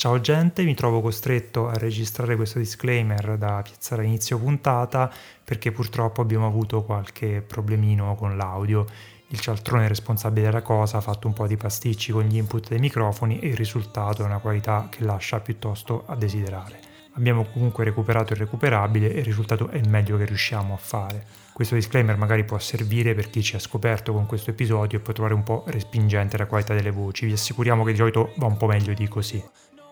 Ciao gente, mi trovo costretto a registrare questo disclaimer da piazzare inizio puntata perché purtroppo abbiamo avuto qualche problemino con l'audio. Il cialtrone responsabile della cosa ha fatto un po' di pasticci con gli input dei microfoni e il risultato è una qualità che lascia piuttosto a desiderare. Abbiamo comunque recuperato il recuperabile e il risultato è il meglio che riusciamo a fare. Questo disclaimer magari può servire per chi ci ha scoperto con questo episodio e può trovare un po' respingente la qualità delle voci. Vi assicuriamo che di solito va un po' meglio di così.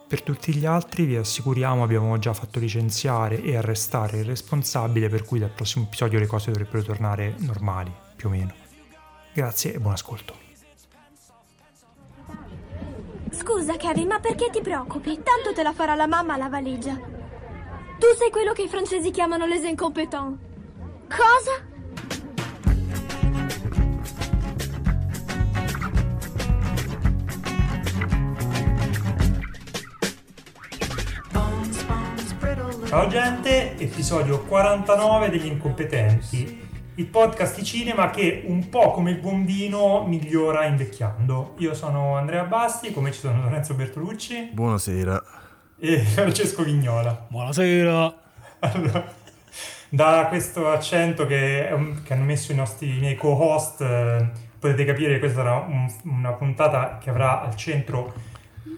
Per tutti gli altri vi assicuriamo abbiamo già fatto licenziare e arrestare il responsabile per cui dal prossimo episodio le cose dovrebbero tornare normali, più o meno. Grazie e buon ascolto. Scusa Kevin, ma perché ti preoccupi? Tanto te la farà la mamma la valigia. Tu sei quello che i francesi chiamano les incompetents. Cosa? Ciao gente, episodio 49 degli incompetenti, il podcast di cinema che un po' come il buon vino migliora invecchiando. Io sono Andrea Basti, come ci sono Lorenzo Bertolucci Buonasera. e Francesco Vignola. Buonasera. Allora, da questo accento che, un- che hanno messo i nostri i miei co-host, eh, potete capire che questa sarà un- una puntata che avrà al centro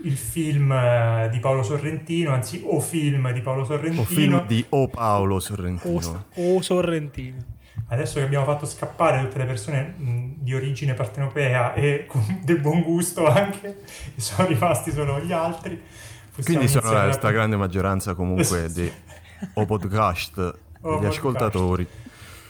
il film eh, di Paolo Sorrentino, anzi o film di Paolo Sorrentino. O film di O Paolo O, Sorrentino. o Sorrentino. Adesso che abbiamo fatto scappare tutte le persone mh, di origine partenopea e con del buon gusto anche, sono rimasti solo gli altri. Quindi sono la stragrande maggioranza comunque di O Podcast, O degli podcast.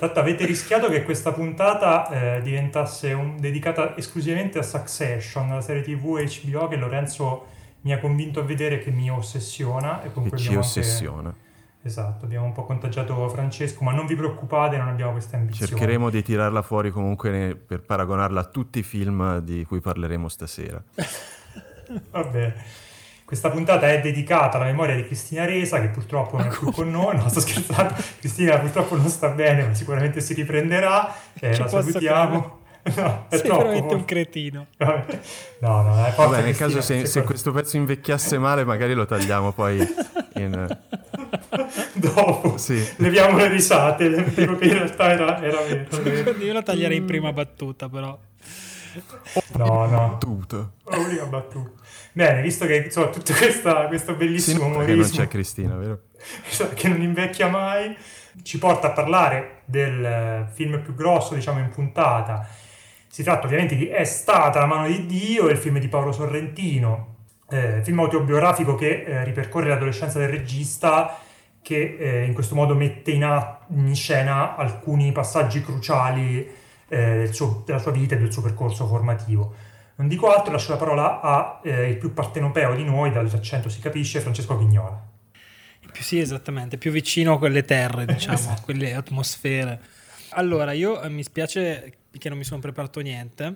Tanto avete rischiato che questa puntata eh, diventasse un- dedicata esclusivamente a Succession, la serie TV HBO che Lorenzo mi ha convinto a vedere che mi ossessiona e con Che ci abbiamo anche- ossessiona. Esatto, abbiamo un po' contagiato Francesco, ma non vi preoccupate, non abbiamo questa ambizione. Cercheremo di tirarla fuori comunque per paragonarla a tutti i film di cui parleremo stasera. Vabbè. Questa puntata è dedicata alla memoria di Cristina Resa, che purtroppo non è più con noi. No, sto scherzando. Cristina purtroppo non sta bene, ma sicuramente si riprenderà. Eh, Ci la salutiamo. No, è Sei troppo. veramente un cretino. Vabbè. No, no, è Vabbè, nel caso se, se questo pezzo invecchiasse male magari lo tagliamo poi in... Dopo Sì. leviamo le risate, dico che in realtà era, era vero. Io lo taglierei in prima battuta, però. No, no. Oh, prima battuta. Bene, visto che insomma tutto questa, questo Sì, bellissimo non umorismo c'è Cristina, vero? Esatto, che non invecchia mai, ci porta a parlare del film più grosso, diciamo, in puntata. Si tratta ovviamente di È stata la mano di Dio, il film di Paolo Sorrentino, eh, film autobiografico che eh, ripercorre l'adolescenza del regista che eh, in questo modo mette in, a- in scena alcuni passaggi cruciali eh, del suo- della sua vita e del suo percorso formativo. Non dico altro, lascio la parola a eh, il più partenopeo di noi, dall'accento si capisce, Francesco Vignola. Più, sì, esattamente, più vicino a quelle terre, diciamo, a quelle atmosfere. Allora, io eh, mi spiace che non mi sono preparato niente.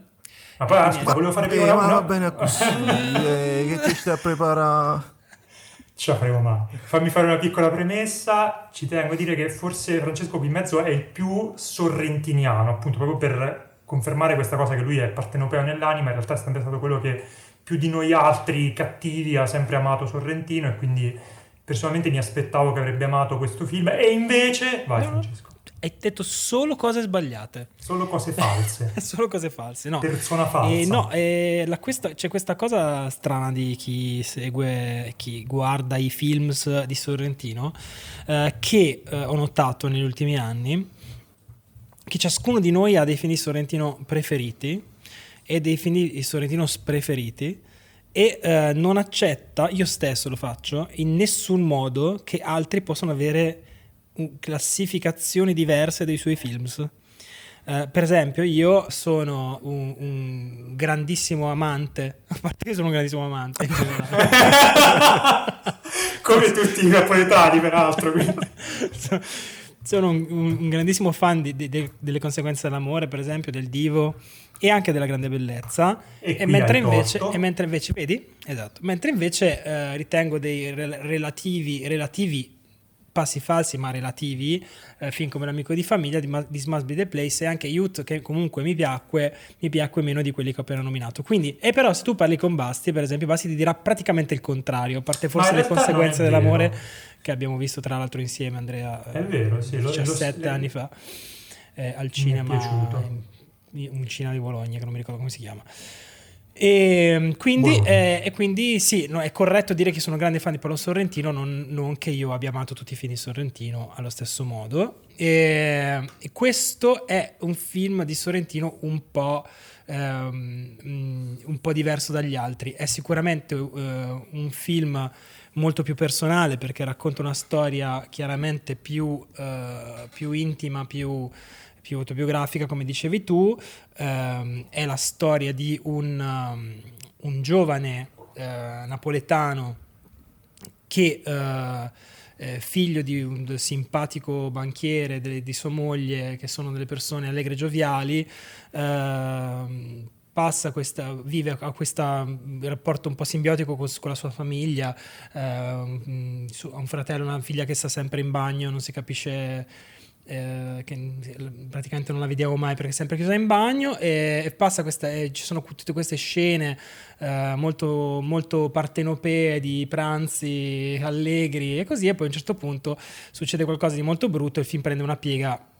Ma poi, scusa, volevo fare Eh, prima una... ma una- va bene così, eh, che ti stai a preparare? Ce la faremo mai. Fammi fare una piccola premessa. Ci tengo a dire che forse Francesco qui in mezzo è il più sorrentiniano, appunto, proprio per confermare questa cosa che lui è partenopeo nell'anima. In realtà è sempre stato quello che più di noi altri cattivi ha sempre amato Sorrentino e quindi personalmente mi aspettavo che avrebbe amato questo film. E invece... Vai No. Francesco. Hai detto solo cose sbagliate. Solo cose false. solo cose false, no. Persona falsa. Eh, no, eh, la- questa- c'è questa cosa strana di chi segue, chi guarda i films di Sorrentino, eh, che eh, ho notato negli ultimi anni, che ciascuno di noi ha dei film di Sorrentino preferiti e dei film di Sorrentino spreferiti e eh, non accetta, io stesso lo faccio, in nessun modo che altri possano avere un- classificazioni diverse dei suoi films. Eh, per esempio, io sono un, un grandissimo amante, a parte che sono un grandissimo amante. Come tutti i napoletani, peraltro. sono un, un- grandissimo fan di- di- de- delle conseguenze dell'amore, per esempio, del divo e anche della grande bellezza. E qui mentre, invece, e mentre invece, vedi? Esatto. Mentre invece eh, ritengo dei rel- relativi, relativi passi falsi ma relativi, eh, film come L'amico di famiglia di, di Must Be The Place e anche Youth che comunque mi piacque, mi piacque meno di quelli che ho appena nominato. Quindi, e però se tu parli con Basti, per esempio, Basti ti dirà praticamente il contrario, a parte forse le conseguenze dell'amore che abbiamo visto tra l'altro insieme Andrea è vero, sì, 17 lo, anni fa eh, al cinema un cinema di Bologna che non mi ricordo come si chiama. E quindi, eh, e quindi, sì, no, è corretto dire che sono grande fan di Paolo Sorrentino, non, non, che io abbia amato tutti i film di Sorrentino allo stesso modo. E, e questo è un film di Sorrentino un po', um, un po diverso dagli altri. È sicuramente uh, un film molto più personale perché racconta una storia chiaramente più, uh, più intima, più più autobiografica, come dicevi tu, ehm, è la storia di un, um, un giovane eh, napoletano che eh, eh, figlio di un simpatico banchiere de, di sua moglie, che sono delle persone allegre e gioviali, ehm, passa questa, vive a questo rapporto un po' simbiotico con, con la sua famiglia, eh, ha un fratello una figlia che sta sempre in bagno, non si capisce eh, che praticamente non la vediamo mai perché è sempre chiusa in bagno e, e passa questa, e ci sono tutte queste scene eh, molto, molto partenopee di pranzi allegri e così e poi a un certo punto succede qualcosa di molto brutto e il film prende una piega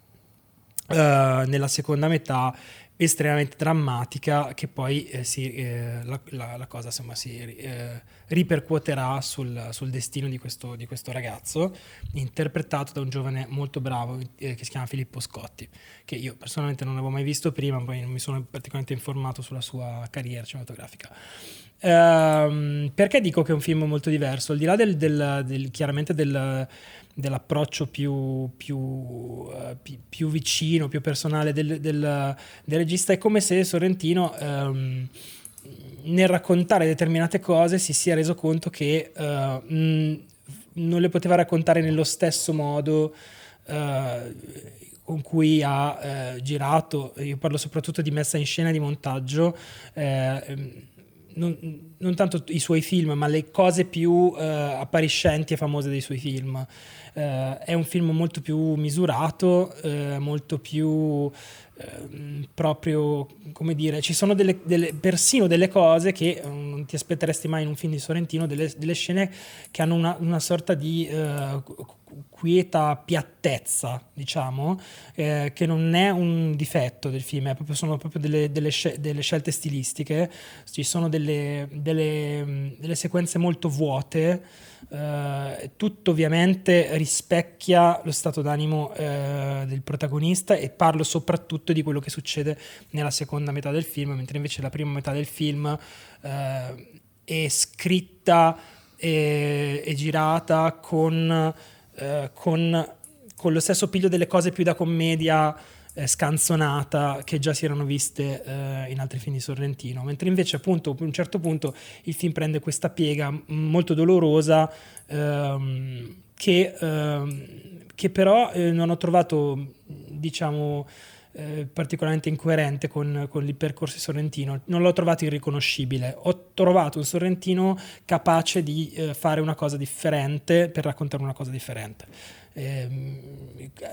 eh, nella seconda metà estremamente drammatica che poi eh, si, eh, la, la, la, cosa insomma, si eh, ripercuoterà sul, sul destino di questo, di questo, ragazzo interpretato da un giovane molto bravo eh, che si chiama Filippo Scotti che io personalmente non avevo mai visto prima poi non mi sono particolarmente informato sulla sua carriera cinematografica. Ehm, perché dico che è un film molto diverso? Al di là del, del, del chiaramente del dell'approccio più, più, uh, più, più, vicino, più personale del, del, del, regista, è come se Sorrentino um, nel raccontare determinate cose si sia reso conto che uh, mh, non le poteva raccontare nello stesso modo uh, con cui ha girato, io parlo soprattutto di messa in scena e di montaggio. Eh, non, non, tanto i suoi film, ma le cose più uh, appariscenti e famose dei suoi film. Uh, è un film molto più misurato, uh, molto più ehm, proprio, come dire, ci sono delle, delle, persino delle cose che non ti aspetteresti mai in un film di Sorrentino, delle, delle scene che hanno una, una sorta di quieta piattezza, diciamo, eh, che non è un difetto del film, proprio, sono proprio delle, delle, scel- delle, scelte stilistiche, ci sono delle, delle sequenze molto vuote, eh, tutto ovviamente rispecchia lo stato d'animo eh, del protagonista e parlo soprattutto di quello che succede nella seconda metà del film, mentre invece la prima metà del film eh, è scritta e, e girata con con, con, lo stesso piglio delle cose più da commedia eh, scanzonata che già si erano viste eh, in altri film di Sorrentino, mentre invece appunto a un certo punto il film prende questa piega molto dolorosa ehm, che, ehm, che, però eh, non ho trovato diciamo eh, particolarmente incoerente con, con, il percorso di Sorrentino. Non l'ho trovato irriconoscibile. Ho trovato un Sorrentino capace di eh, fare una cosa differente per raccontare una cosa differente. Eh,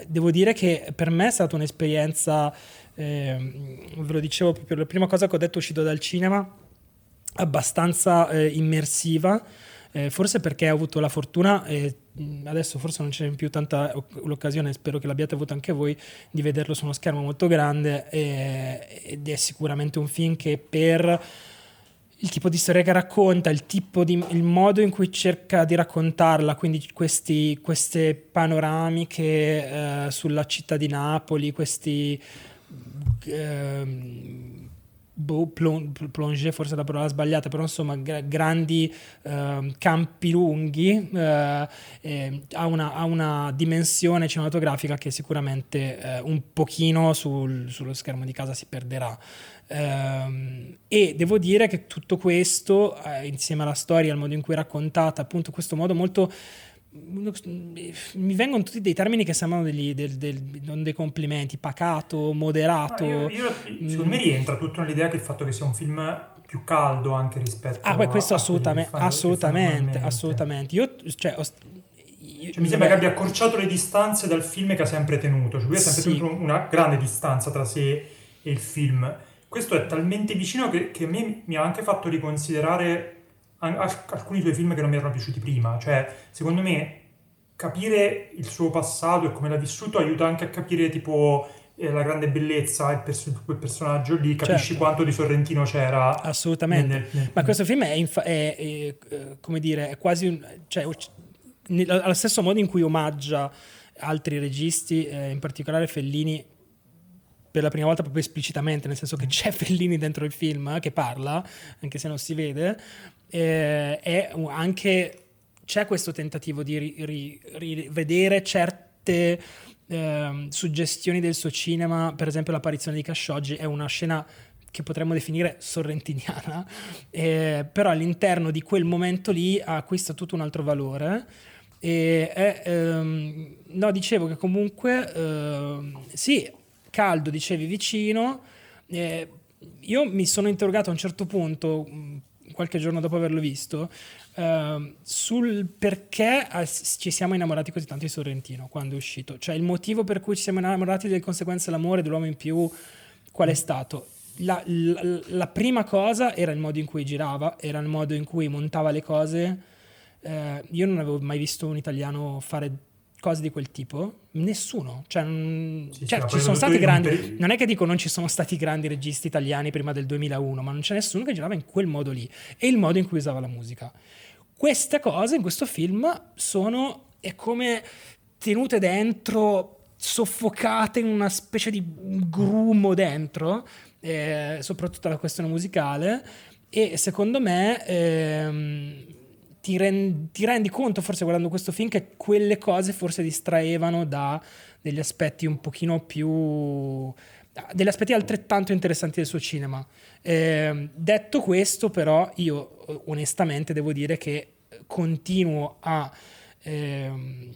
devo dire che per me è stata un'esperienza, ehm, ve lo dicevo proprio, la prima cosa che ho detto uscito dal cinema, abbastanza eh, immersiva eh, forse perché ho avuto la fortuna, e adesso forse non c'è più tanta l'occasione, spero che l'abbiate avuta anche voi, di vederlo su uno schermo molto grande eh, ed è sicuramente un film che per il tipo di storia che racconta, il, di, il modo in cui cerca di raccontarla, quindi questi, queste panoramiche eh, sulla città di Napoli, questi eh, boh, plongé forse è la parola sbagliata, però insomma gra- grandi eh, campi lunghi, eh, eh, ha, una, ha, una, dimensione cinematografica che sicuramente eh, un pochino sul, sullo schermo di casa si perderà. Ehm, e devo dire che tutto questo, eh, insieme alla storia, al modo in cui è raccontata, appunto questo modo molto mi vengono tutti dei termini che sembrano degli, del, del, non dei complimenti, pacato, moderato. Io, io, secondo me rientra tutto nell'idea che il fatto che sia un film più caldo anche rispetto ah, beh, questo a assolutamente, assolutamente, assolutamente. Io, cioè, Cioè, mi sembra che abbia accorciato le distanze dal film che ha sempre tenuto, cioè lui ha sempre Sì. tenuto una grande distanza tra sé e il film. Questo è talmente vicino che, che a me mi ha anche fatto riconsiderare alcuni suoi film che non mi erano piaciuti prima. Cioè, secondo me, capire il suo passato e come l'ha vissuto aiuta anche a capire, tipo, eh, la grande bellezza, il pers- quel personaggio lì, capisci Certo. quanto di Sorrentino c'era. Assolutamente. nel- nel- Ma questo film è, infa- è- è, eh, come dire, è quasi un... Cioè, allo stesso modo in cui omaggia altri registi, eh, in particolare Fellini, per la prima volta proprio esplicitamente, nel senso che c'è Fellini dentro il film eh, che parla, anche se non si vede, eh, è anche... C'è questo tentativo di ri- ri- rivedere certe ehm, suggestioni del suo cinema, per esempio l'apparizione di Khashoggi è una scena che potremmo definire sorrentiniana, eh, però all'interno di quel momento lì acquista tutto un altro valore. E è, ehm, no, dicevo che comunque ehm, sì, caldo, dicevi vicino. eh, io mi sono interrogato a un certo punto, mh, qualche giorno dopo averlo visto, ehm, sul perché eh, ci siamo innamorati così tanto di Sorrentino quando è uscito. Cioè il motivo per cui ci siamo innamorati delle conseguenze dell'amore dell'uomo in più, qual è stato? La, la- la prima cosa era il modo in cui girava, era il modo in cui montava le cose. Eh, io non avevo mai visto un italiano fare cose di quel tipo, nessuno. Cioè, non- Sì, cioè, ci sono stati grandi. peri- Non è che dico non ci sono stati grandi registi italiani prima del 2001, ma non c'è nessuno che girava in quel modo lì. E il modo in cui usava la musica. Queste cose in questo film sono è come tenute dentro, soffocate in una specie di grumo dentro, eh, soprattutto la questione musicale. E secondo me ehm, ti, ren- ti rendi conto, forse guardando questo film, che quelle cose forse distraevano da degli aspetti un pochino più degli aspetti altrettanto interessanti del suo cinema. Eh, detto questo, però, io eh, onestamente devo dire che continuo a ehm,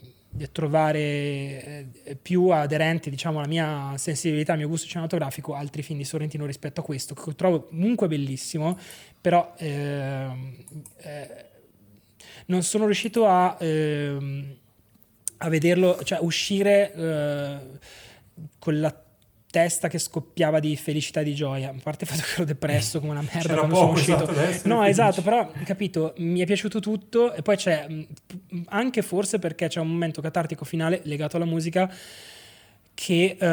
trovare eh, più aderenti diciamo alla mia sensibilità, al mio gusto cinematografico altri film di Sorrentino rispetto a questo che trovo comunque bellissimo però ehm, eh, non sono riuscito a, ehm, a vederlo cioè uscire eh, con la testa che scoppiava di felicità e di gioia. A parte il fatto che ero depresso come una merda C'era quando poco, sono uscito. esatto, no esatto però capito mi è piaciuto tutto e poi c'è p- anche forse perché c'è un momento catartico finale legato alla musica che eh,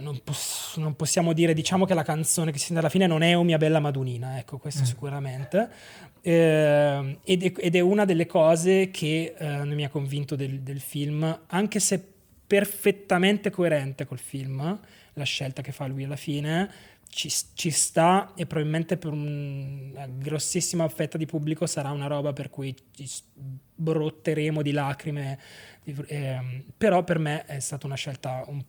non, poss- non possiamo dire diciamo che la canzone che si sente alla fine non è O mia bella Madunina ecco questo Mm. sicuramente Eh, ed, è, ed è una delle cose che eh, non mi ha convinto del, del film anche se perfettamente coerente col film la scelta che fa lui alla fine ci, ci sta e probabilmente per un- una grossissima fetta di pubblico sarà una roba per cui ci brotteremo di lacrime ehm, però per me è stata una scelta un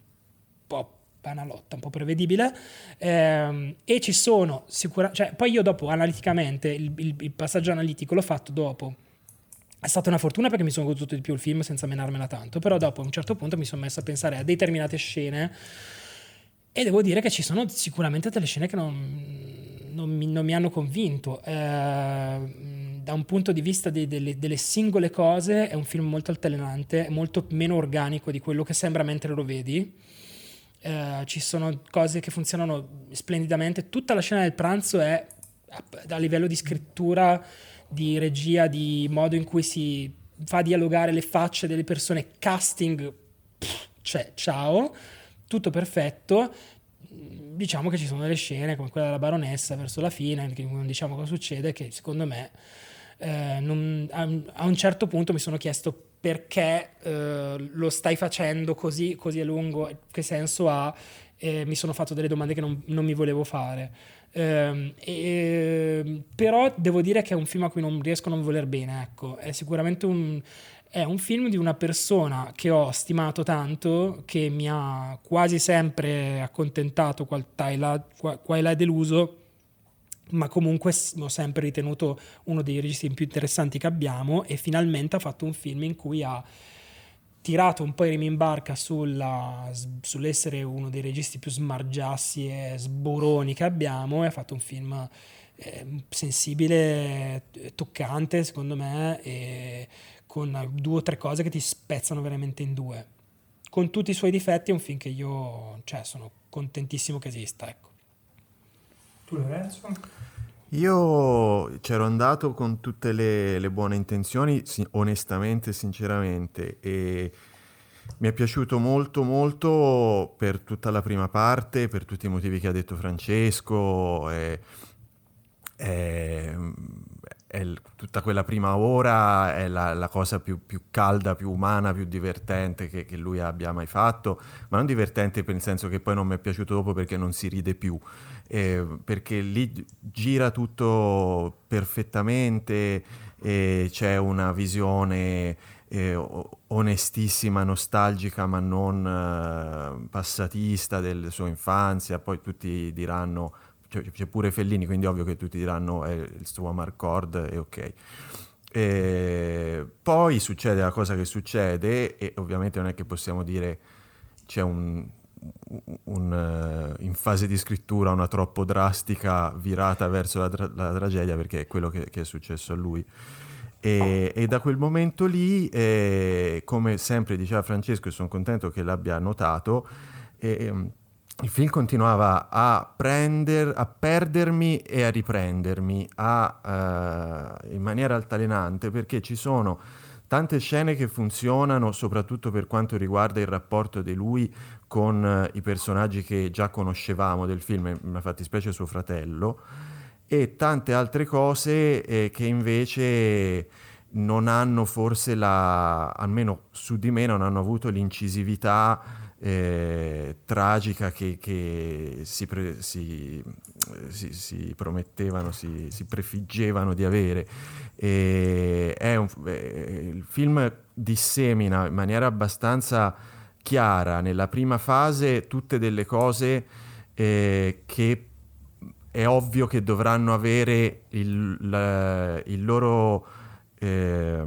po' banalotta, un po' prevedibile ehm, e ci sono sicuramente cioè, poi io dopo analiticamente il, il- il passaggio analitico l'ho fatto dopo è stata una fortuna perché mi sono goduto di più il film senza menarmela tanto, però dopo a un certo punto mi sono messo a pensare a determinate scene e devo dire che ci sono sicuramente delle scene che non, non mi, non mi hanno convinto. Eh, da un punto di vista di- delle, delle singole cose è un film molto altalenante, molto meno organico di quello che sembra mentre lo vedi. Eh, ci sono cose che funzionano splendidamente. Tutta la scena del pranzo è a, livello di scrittura, di regia, di modo in cui si fa dialogare le facce delle persone, casting, pff, cioè ciao, tutto perfetto. Diciamo che ci sono delle scene come quella della baronessa verso la fine, che non diciamo cosa succede, che secondo me eh, non- a, a un certo punto mi sono chiesto perché eh, lo stai facendo così, così a lungo, che senso ha, e mi sono fatto delle domande che non, non mi volevo fare. Ehm, e- però devo dire che è un film a cui non riesco a non voler bene, ecco. È sicuramente un, è un film di una persona che ho stimato tanto, che mi ha quasi sempre accontentato qua e là deluso, ma comunque l'ho sempre ritenuto uno dei registi più interessanti che abbiamo e finalmente ha fatto un film in cui ha tirato un po' i remi in barca sulla- sull'essere uno dei registi più smargiassi e sboroni che abbiamo e ha fatto un film eh, sensibile, toccante secondo me e con due o tre cose che ti spezzano veramente in due. Con tutti i suoi difetti è un film che io cioè, sono contentissimo che esista. Ecco. Tu Lorenzo? Io c'ero andato con tutte le, le buone intenzioni, sì, onestamente, sinceramente, e mi è piaciuto molto molto per tutta la prima parte, per tutti i motivi che ha detto Francesco. E, e, e tutta quella prima ora è la, la cosa più, più, calda, più umana, più divertente che, che, lui abbia mai fatto, ma non divertente nel senso che poi non mi è piaciuto dopo perché non si ride più, eh, perché lì gira tutto perfettamente, e c'è una visione eh, onestissima, nostalgica, ma non eh, passatista della sua infanzia. Poi tutti diranno, cioè, c'è pure Fellini, quindi ovvio che tutti diranno è il suo Amarcord e ok. E poi succede la cosa che succede e ovviamente non è che possiamo dire c'è un, un, uh, in fase di scrittura una troppo drastica virata verso la, tra- la tragedia perché è quello che, che, è successo a lui. E, e da quel momento lì, eh, come sempre diceva Francesco, e sono contento che l'abbia notato, eh, il film continuava a, prender, a perdermi e a riprendermi a, uh, in maniera altalenante perché ci sono tante scene che funzionano soprattutto per quanto riguarda il rapporto di lui con uh, i personaggi che già conoscevamo del film, in fattispecie suo fratello, e tante altre cose eh, che invece non hanno forse la, almeno su di me, non hanno avuto l'incisività eh, tragica che, che si, pre, si, si, si, promettevano, si, prefiggevano di avere. Un, eh, il film dissemina in maniera abbastanza chiara. Nella prima fase tutte delle cose eh, che è ovvio che dovranno avere il, la, il loro eh,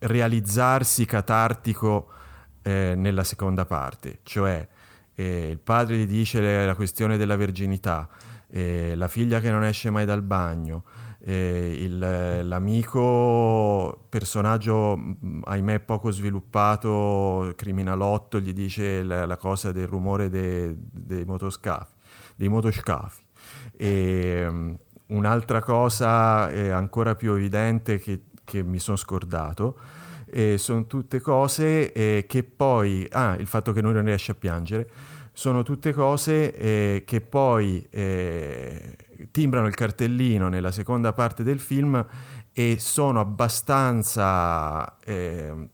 realizzarsi catartico eh, nella seconda parte, cioè eh, il padre gli dice la questione della verginità, eh, la figlia che non esce mai dal bagno, eh, il, l'amico personaggio ahimè poco sviluppato criminalotto gli dice la, la cosa del rumore dei, dei motoscafi dei motoscafi. E um, un'altra cosa è ancora più evidente che, che mi sono scordato e sono tutte cose eh, che poi, ah, il fatto che lui non riesce a piangere, sono tutte cose eh, che poi eh, timbrano il cartellino nella seconda parte del film e sono abbastanza... Ehm,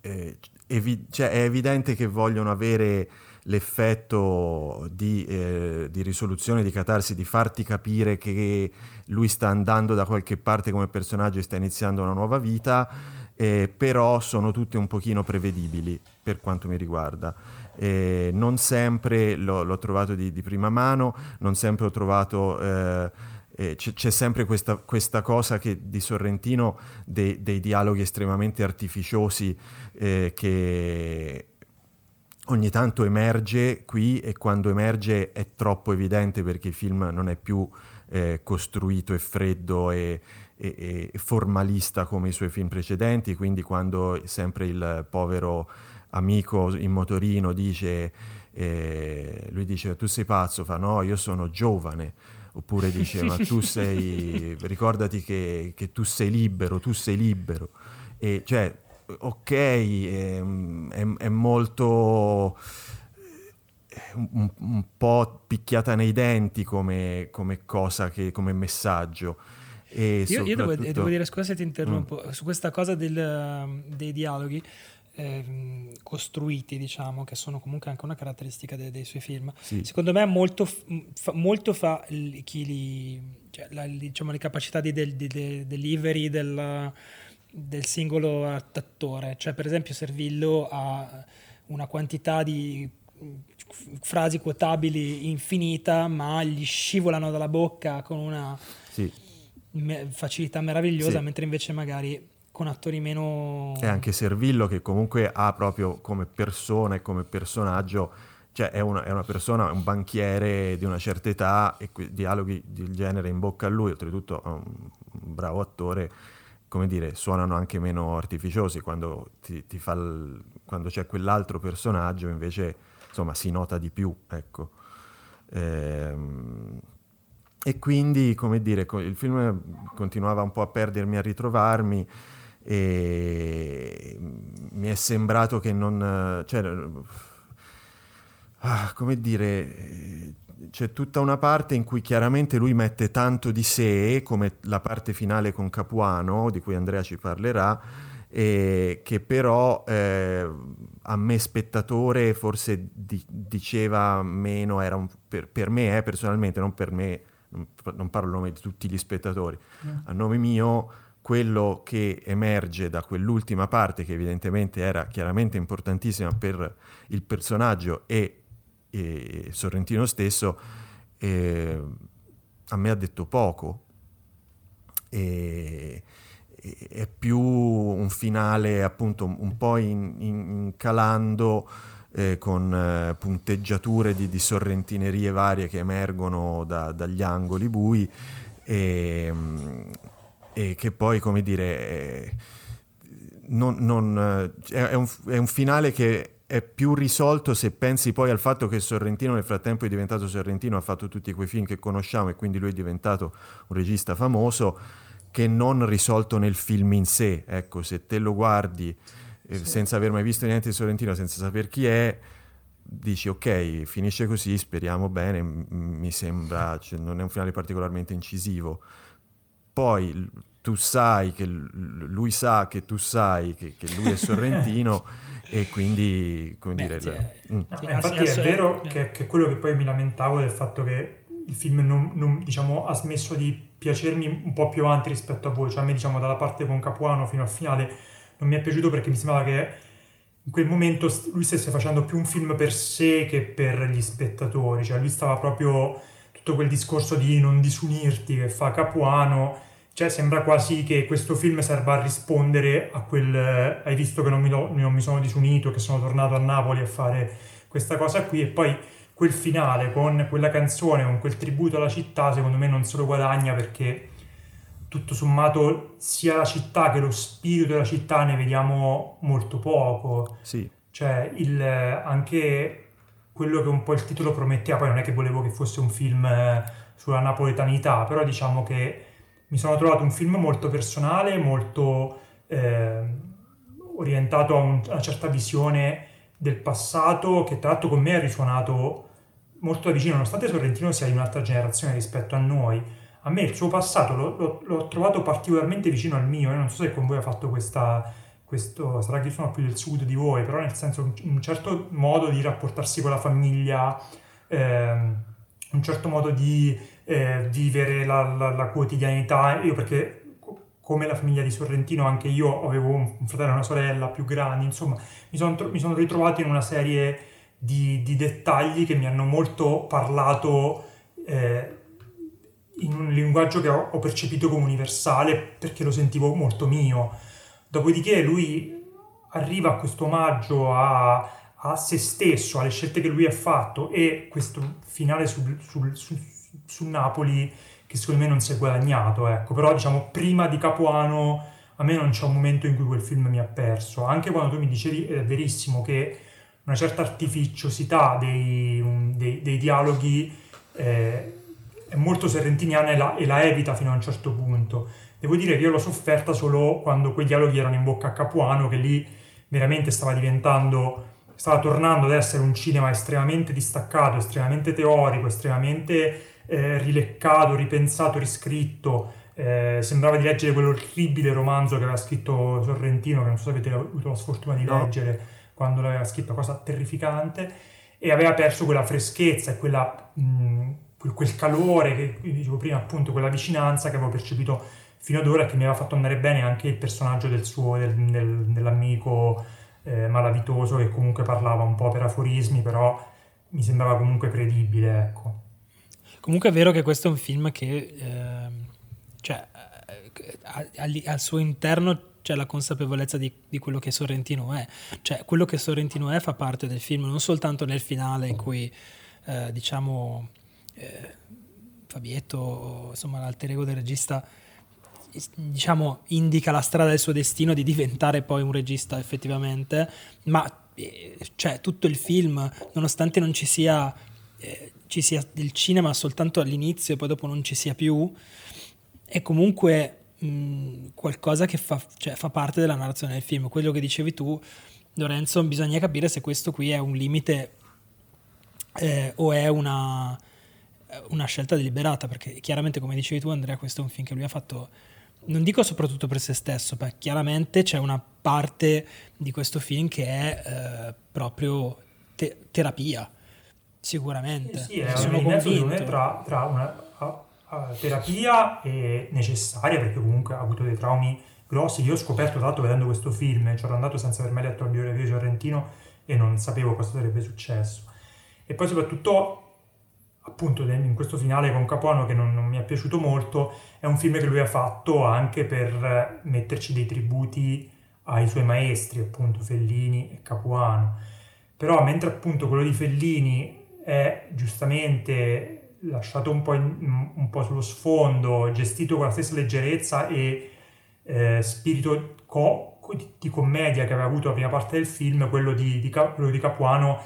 eh, evi- cioè è evidente che vogliono avere l'effetto di, eh, di, risoluzione, di catarsi, di farti capire che lui sta andando da qualche parte come personaggio e sta iniziando una nuova vita, eh, però sono tutte un pochino prevedibili per quanto mi riguarda. Eh, non sempre l'ho, l'ho trovato di, di, prima mano, non sempre ho trovato... Eh, eh, c'è, c'è, sempre questa, questa, cosa che di Sorrentino dei, dei dialoghi estremamente artificiosi eh, che ogni tanto emerge qui e quando emerge è troppo evidente perché il film non è più eh, costruito e freddo e, e, e, formalista come i suoi film precedenti, quindi quando sempre il povero amico in motorino dice, eh, lui dice tu sei pazzo, fa no, io sono giovane, oppure dice ma tu sei, ricordati che, che tu sei libero, tu sei libero. E cioè ok, è, è, è molto un, un, po' picchiata nei denti come, come cosa, che, come messaggio. io, soprattutto... io devo, devo, dire, scusa se ti interrompo, mm. su questa cosa del, dei dialoghi eh, costruiti, diciamo, che sono comunque anche una caratteristica dei, dei suoi film. Sì. Secondo me molto fa, molto fa chi li, cioè, la, diciamo, le capacità di, del, di, di delivery del del singolo attore. Cioè, per esempio, Servillo ha una quantità di frasi quotabili infinita, ma gli scivolano dalla bocca con una sì. me- facilità meravigliosa, sì. mentre invece magari con attori meno... E anche Servillo che comunque ha proprio come persona e come personaggio, cioè è una, è una persona, un banchiere di una certa età e que- dialoghi del genere in bocca a lui, oltretutto è un bravo attore come dire, suonano anche meno artificiosi quando, ti, ti il, quando c'è quell'altro personaggio invece insomma si nota di più, ecco. Ehm, e quindi, come dire, il film continuava un po' a perdermi, a ritrovarmi e mi è sembrato che non... Cioè, ah, come dire, c'è tutta una parte in cui chiaramente lui mette tanto di sé, come la parte finale con Capuano, di cui Andrea ci parlerà, e che però eh, a me spettatore forse di- diceva meno, era un, per, per, me eh, personalmente, non per me, non, non, parlo a nome di tutti gli spettatori, mm. a nome mio quello che emerge da quell'ultima parte che evidentemente era chiaramente importantissima per il personaggio e e Sorrentino stesso eh, a me ha detto poco. E, è più un finale appunto un po' in, in, calando eh, con eh, punteggiature di, di, sorrentinerie varie che emergono da, dagli angoli bui e, e, che poi come dire eh, non, non, è, un, è un finale che è più risolto se pensi poi al fatto che Sorrentino nel frattempo è diventato Sorrentino, ha fatto tutti quei film che conosciamo e quindi lui è diventato un regista famoso, che non risolto nel film in sé. Ecco, se te lo guardi eh, sì. senza aver mai visto niente di Sorrentino, senza sapere chi è, dici ok, finisce così, speriamo bene, mi sembra, cioè, non è un finale particolarmente incisivo. Poi tu sai che lui sa che tu sai che, che lui è Sorrentino. e quindi come Beh, dire sì, mm. no, infatti è vero che, che, quello che poi mi lamentavo del fatto che il film non, non, diciamo, ha smesso di piacermi un po' più avanti rispetto a voi cioè a me diciamo dalla parte con Capuano fino al finale non mi è piaciuto perché mi sembrava che in quel momento lui stesse facendo più un film per sé che per gli spettatori cioè lui stava proprio tutto quel discorso di non disunirti che fa Capuano cioè sembra quasi che questo film serva a rispondere a quel eh, hai visto che non mi, non mi sono disunito, che sono tornato a Napoli a fare questa cosa qui e poi quel finale con quella canzone, con quel tributo alla città, secondo me non se lo guadagna perché tutto sommato sia la città che lo spirito della città ne vediamo molto poco. Sì. Cioè il, anche quello che un po' il titolo prometteva, poi non è che volevo che fosse un film eh, sulla napoletanità, però diciamo che mi sono trovato un film molto personale, molto eh, orientato a, un, a, una certa visione del passato che tra l'altro con me ha risuonato molto da vicino, nonostante Sorrentino sia di un'altra generazione rispetto a noi. A me il suo passato l'ho, l'ho, l'ho trovato particolarmente vicino al mio, Io non so se con voi ha fatto questa, questo, sarà che sono più del sud di voi, però nel senso un certo modo di rapportarsi con la famiglia, eh, un certo modo di eh, vivere la, la, la, quotidianità. Io perché come la famiglia di Sorrentino anche io avevo un, fratello e una sorella più grandi, insomma mi sono, mi sono ritrovato in una serie di, di, dettagli che mi hanno molto parlato eh, in un linguaggio che ho, ho percepito come universale perché lo sentivo molto mio. Dopodiché lui arriva a questo omaggio a, a se stesso, alle scelte che lui ha fatto e questo finale sul, sul, sul, su Napoli che secondo me non si è guadagnato, ecco. Però diciamo prima di Capuano a me non c'è un momento in cui quel film mi ha perso, anche quando tu mi dicevi, è verissimo, che una certa artificiosità dei, dei, dei dialoghi eh, è molto serrentiniana e la, e la, evita fino a un certo punto. Devo dire che io l'ho sofferta solo quando quei dialoghi erano in bocca a Capuano, che lì veramente stava diventando, stava tornando ad essere un cinema estremamente distaccato, estremamente teorico, estremamente eh, rileccato, ripensato, riscritto. Eh, sembrava di leggere quell'orribile romanzo che aveva scritto Sorrentino, che non so se avete avuto la sfortuna di leggere quando l'aveva scritto, cosa terrificante, e aveva perso quella freschezza e quella, mh, quel calore, che dicevo prima, appunto, quella vicinanza che avevo percepito fino ad ora che mi aveva fatto andare bene anche il personaggio del suo, del, del, dell'amico eh, malavitoso che comunque parlava un po' per aforismi, però mi sembrava comunque credibile, ecco. Comunque è vero che questo è un film che eh, cioè, al, al, suo interno c'è la consapevolezza di, di, quello che Sorrentino è. Cioè, quello che Sorrentino è fa parte del film, non soltanto nel finale in cui, eh, diciamo, eh, Fabietto, insomma, l'alter ego del regista, diciamo, indica la strada del suo destino di diventare poi un regista effettivamente, ma eh, cioè, tutto il film, nonostante non ci sia, eh, ci sia del cinema soltanto all'inizio e poi dopo non ci sia più, è comunque mh, qualcosa che fa, cioè, fa parte della narrazione del film. Quello che dicevi tu, Lorenzo, bisogna capire se questo qui è un limite eh, o è una, una scelta deliberata, perché chiaramente, come dicevi tu, Andrea, questo è un film che lui ha fatto non dico soprattutto per se stesso, ma chiaramente c'è una parte di questo film che è eh, proprio te- terapia, sicuramente. Eh sì, è Sono convinto. Tra, tra una a, a terapia necessaria, perché comunque ha avuto dei traumi grossi. Io ho scoperto, tra l'altro, vedendo questo film, c'ero andato senza aver mai letto la biografia di Sorrentino e non sapevo cosa sarebbe successo. E poi soprattutto appunto in questo finale con Capuano che non, non, mi è piaciuto molto, è un film che lui ha fatto anche per metterci dei tributi ai suoi maestri, appunto Fellini e Capuano. Però mentre appunto quello di Fellini è giustamente lasciato un po', in, un po sullo sfondo, gestito con la stessa leggerezza e eh, spirito co- di commedia che aveva avuto la prima parte del film, quello di, di, quello di Capuano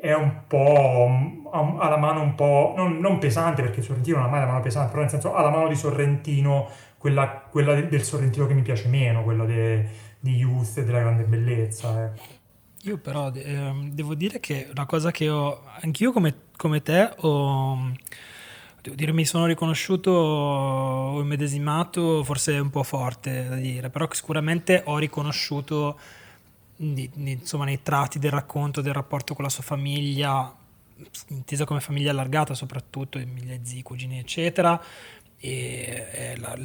è un po' ha la mano un po' non, non, pesante perché Sorrentino non ha mai la mano pesante però nel senso ha la mano di Sorrentino quella, quella del Sorrentino che mi piace meno quello de, di Youth e della grande bellezza eh. io però eh, devo dire che una cosa che ho anch'io come, come te ho devo dire mi sono riconosciuto ho immedesimato forse un po' forte da dire però sicuramente ho riconosciuto di, di, insomma, nei tratti del racconto del rapporto con la sua famiglia, intesa come famiglia allargata soprattutto, mille zii, cugini eccetera, e, e la,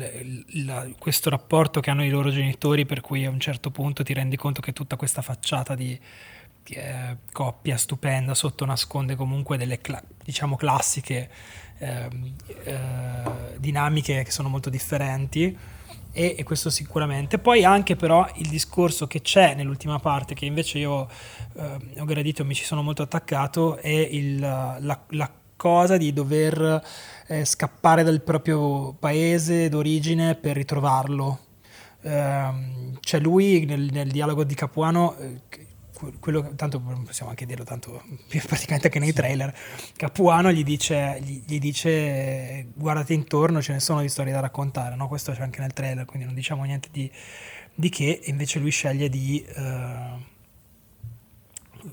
la, questo rapporto che hanno i loro genitori per cui a un certo punto ti rendi conto che tutta questa facciata di, di eh, coppia stupenda sotto nasconde comunque delle cla- diciamo classiche eh, eh, dinamiche che sono molto differenti e, e, questo sicuramente. Poi anche però il discorso che c'è nell'ultima parte, che invece io eh, ho gradito e mi ci sono molto attaccato, è il, la, la, cosa di dover eh, scappare dal proprio paese d'origine per ritrovarlo. Eh, cioè lui nel, nel, dialogo di Capuano eh, quello, tanto possiamo anche dirlo tanto praticamente anche nei trailer Capuano gli dice, gli, gli dice guardati intorno ce ne sono di storie da raccontare no? questo c'è anche nel trailer quindi non diciamo niente di, di che e invece lui sceglie di uh,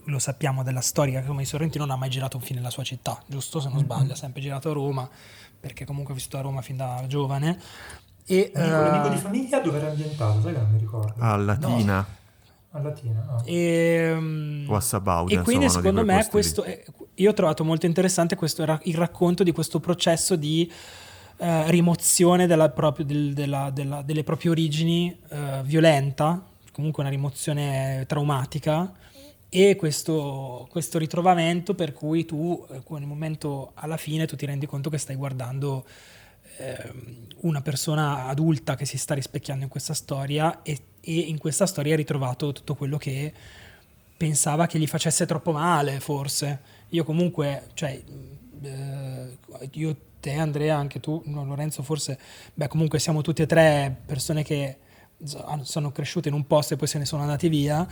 lo sappiamo della storia che come di Sorrentino non ha mai girato un film nella sua città giusto? Se non mm-hmm. sbaglio ha sempre girato a Roma perché comunque ha vissuto a Roma fin da giovane. E, uh, l'amico di famiglia dove era ambientato? Sai che non mi ricordo. A Latina no a Latina. Ah. E, ehm, o a Sabaudia. E quindi secondo me questo, è, io ho trovato molto interessante questo, il racconto di questo processo di eh, rimozione della proprio, del, della, della, delle proprie origini eh, violenta, comunque una rimozione traumatica e questo, questo, ritrovamento per cui tu eh, nel momento alla fine tu ti rendi conto che stai guardando Ehm, una persona adulta che si sta rispecchiando in questa storia e, e, in questa storia ha ritrovato tutto quello che pensava che gli facesse troppo male, forse. Io comunque, cioè, eh, io, te, Andrea, anche tu, no, Lorenzo, forse, beh, comunque siamo tutti e tre persone che sono cresciute in un posto e poi se ne sono andati via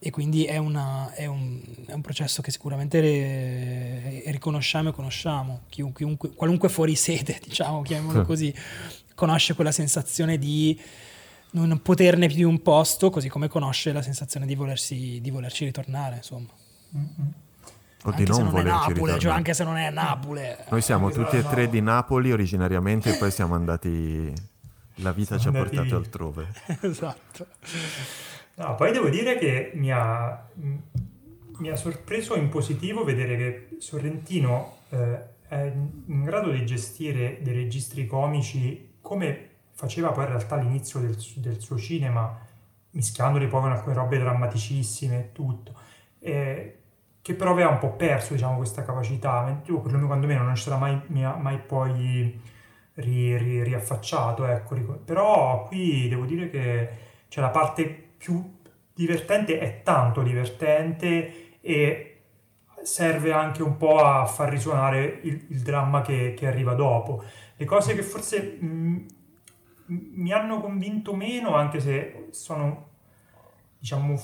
e quindi è, una, è, un, è un, processo che sicuramente re, riconosciamo e conosciamo. Chiunque, qualunque fuori sede, diciamo, chiamiamolo così, conosce quella sensazione di non poterne più di un posto, così come conosce la sensazione di, volersi, di volerci ritornare, insomma. Mm-hmm. O di non, non volerci Napoli, cioè anche se non è Napoli. Noi siamo tutti e tre di Napoli originariamente e poi siamo andati... La vita siamo ci ha portato altrove. esatto. No, poi devo dire che mi ha, mi ha, sorpreso in positivo vedere che Sorrentino eh, è in grado di gestire dei registri comici come faceva poi in realtà all'inizio del, del suo cinema, mischiandoli poi con alcune robe drammaticissime e tutto, che però aveva un po' perso diciamo, questa capacità, io perlomeno quando meno non sarà mai, mai poi ri, ri, riaffacciato, ecco. però qui devo dire che c'è la parte più divertente, è tanto divertente e serve anche un po' a far risuonare il, il dramma che, che, arriva dopo. Le cose che forse mh, mi hanno convinto meno, anche se sono, diciamo,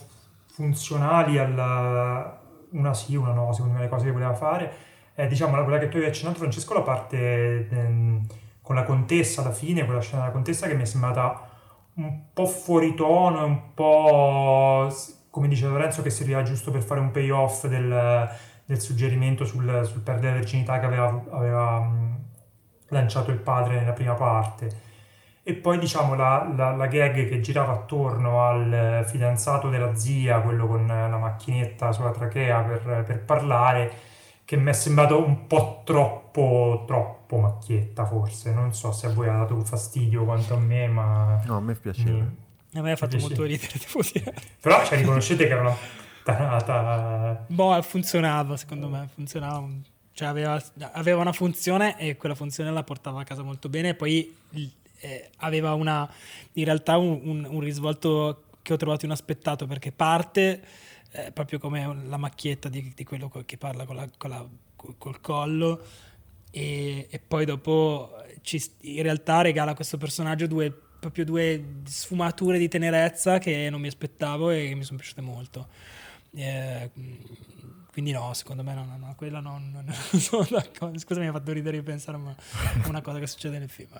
funzionali alla... una sì, una no, secondo me le cose che voleva fare. È, diciamo, quella che tu hai accennato, Francesco, la parte ehm, con la contessa alla fine, quella scena della contessa che mi è sembrata un po' fuori tono e un po', come dice Lorenzo, che serviva giusto per fare un payoff del, del suggerimento sul, sul perdere la virginità che aveva, aveva lanciato il padre nella prima parte. E poi diciamo la, la, la, gag che girava attorno al fidanzato della zia, quello con la macchinetta sulla trachea per, per parlare, che mi è sembrato un po' troppo, troppo macchietta forse. Non so se a voi ha dato fastidio quanto a me, ma... No, a me piaceva. Mi... A me ha fatto molto ridere, devo dire. Però cioè, riconoscete che era una tanata... Boh, funzionava, secondo me, funzionava. Cioè aveva, aveva, una funzione e quella funzione la portava a casa molto bene e poi eh, aveva una, in realtà un, un, un risvolto che ho trovato inaspettato perché parte eh, proprio come la macchietta di, di, quello che parla con la, con la, col collo e, e poi dopo ci, in realtà regala a questo personaggio due, proprio due sfumature di tenerezza che non mi aspettavo e che mi sono piaciute molto. Eh, quindi no, secondo me no, no, no quella non, non, non sono d'accordo. Scusa, mi ha fatto ridere di pensare a una cosa che succede nel film.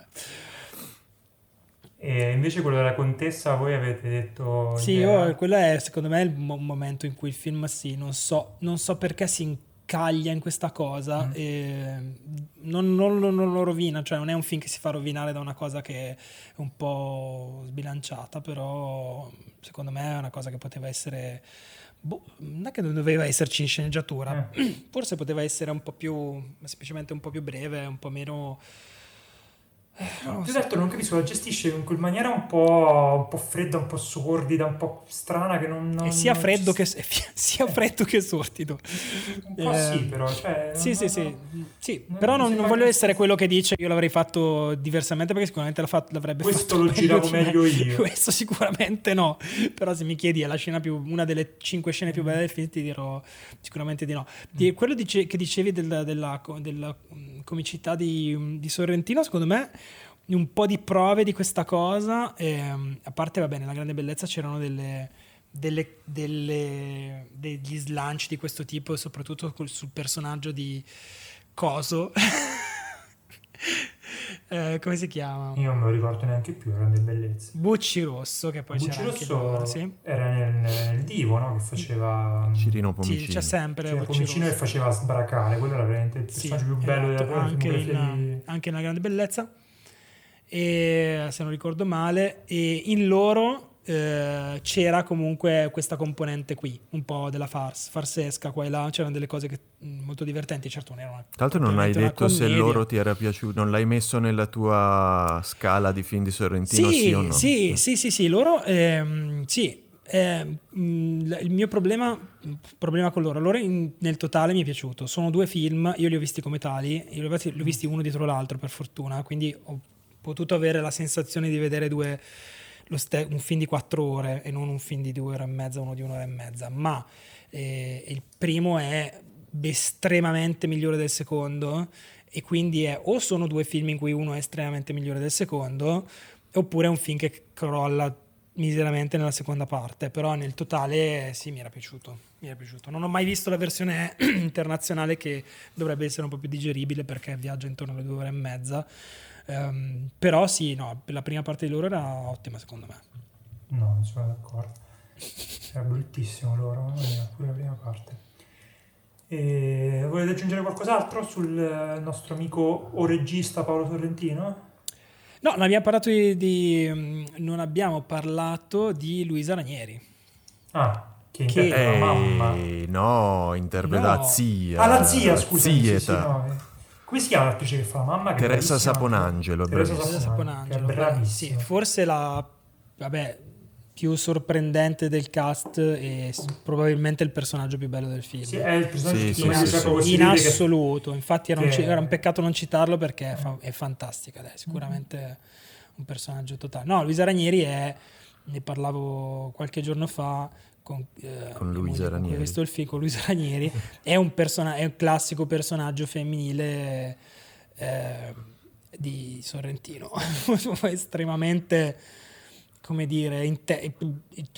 E invece quello della contessa voi avete detto... Sì, io, quello è secondo me il mo- momento in cui il film sì, non so, non so perché si incaglia in questa cosa mm. e non, non, non, lo rovina, cioè non è un film che si fa rovinare da una cosa che è un po' sbilanciata, però secondo me è una cosa che poteva essere... Boh, non è che non doveva esserci in sceneggiatura, eh. forse poteva essere un po' più, semplicemente un po' più breve, un po' meno No, ti ho detto, non capisco, la gestisce in quel maniera un po', un po', fredda, un po' sordida, un po' strana che non... non sia, non freddo che, sia freddo che sordido. Un po' eh, sì, però. Cioè, sì, sì, sì, sì. però non, voglio essere quello che dice io l'avrei fatto diversamente perché sicuramente fatto, l'avrebbe Questo fatto lo giravo meglio io. Questo sicuramente no. Però se mi chiedi è la scena più, una delle cinque scene più belle del film ti dirò sicuramente di no. Di, mm. quello dice, che dicevi del, della, della, mm, comicità di, di Sorrentino secondo me un po' di prove di questa cosa. E, ehm, a parte, va bene, la grande bellezza c'erano delle, delle, delle, degli slanci di questo tipo, soprattutto sul personaggio di Coso. eh, come si chiama? Io non me lo ricordo neanche più, grande bellezza. Bucci Rosso, che poi Bucci c'era Rosso anche sì. era nel, nel, divo, no? Che faceva... Cirino Pomicino. Sì, c'è sempre Cirino Pomicino che faceva sbracare, quello era veramente il personaggio sì, più bello esatto, della anche, in, anche nella grande bellezza e, se non ricordo male, e in loro eh, c'era comunque questa componente qui, un po' della farce, farsesca qua e là, c'erano delle cose che, mm, molto divertenti, certo non erano... Tra l'altro non hai detto se loro ti era piaciuto, non l'hai messo nella tua scala di film di Sorrentino, sì, sì o no? Sì, sì, sì, sì, loro, ehm, sì, eh, il mio problema, problema, con loro, allora in, nel totale mi è piaciuto. Sono due film, io li ho visti come tali, li ho, li ho visti uno dietro l'altro per fortuna, quindi ho potuto avere la sensazione di vedere due, ste- un film di quattro ore e non un film di due ore e mezza, uno di un'ora e mezza, ma eh, il primo è estremamente migliore del secondo e quindi è o sono due film in cui uno è estremamente migliore del secondo oppure è un film che crolla miseramente nella seconda parte, però nel totale sì mi era piaciuto, mi era piaciuto. Non ho mai visto la versione internazionale che dovrebbe essere un po' più digeribile perché viaggia intorno alle due ore e mezza, Um, però sì, no, la prima parte di loro era ottima secondo me. No, non sono d'accordo. Era bruttissimo loro, pure la prima parte. E volete aggiungere qualcos'altro sul nostro amico o regista Paolo Sorrentino? No, non abbiamo parlato di, di non abbiamo parlato di Luisa Ranieri. Ah, che interpreta la mamma. No, interpreta no. la zia. Ah, la zia, scusa. Sì, sì, no. Eh. Come si chiama l'attrice che fa la mamma? Teresa Saponangelo. Teresa Saponangelo, bravissima. Sì, forse la vabbè, più sorprendente del cast e probabilmente il personaggio più bello del film. Sì, è il personaggio sì, più sì, bello sì, in assoluto. Infatti era, che... un, era, un, peccato non citarlo perché è, fa- è fantastica, è sicuramente mm-hmm. un personaggio totale. No, Luisa Ranieri è, ne parlavo qualche giorno fa, con, eh, con Luisa Ranieri. visto il film con Luisa Ranieri, è un, person- è un classico personaggio femminile eh, di Sorrentino, estremamente come dire, inte-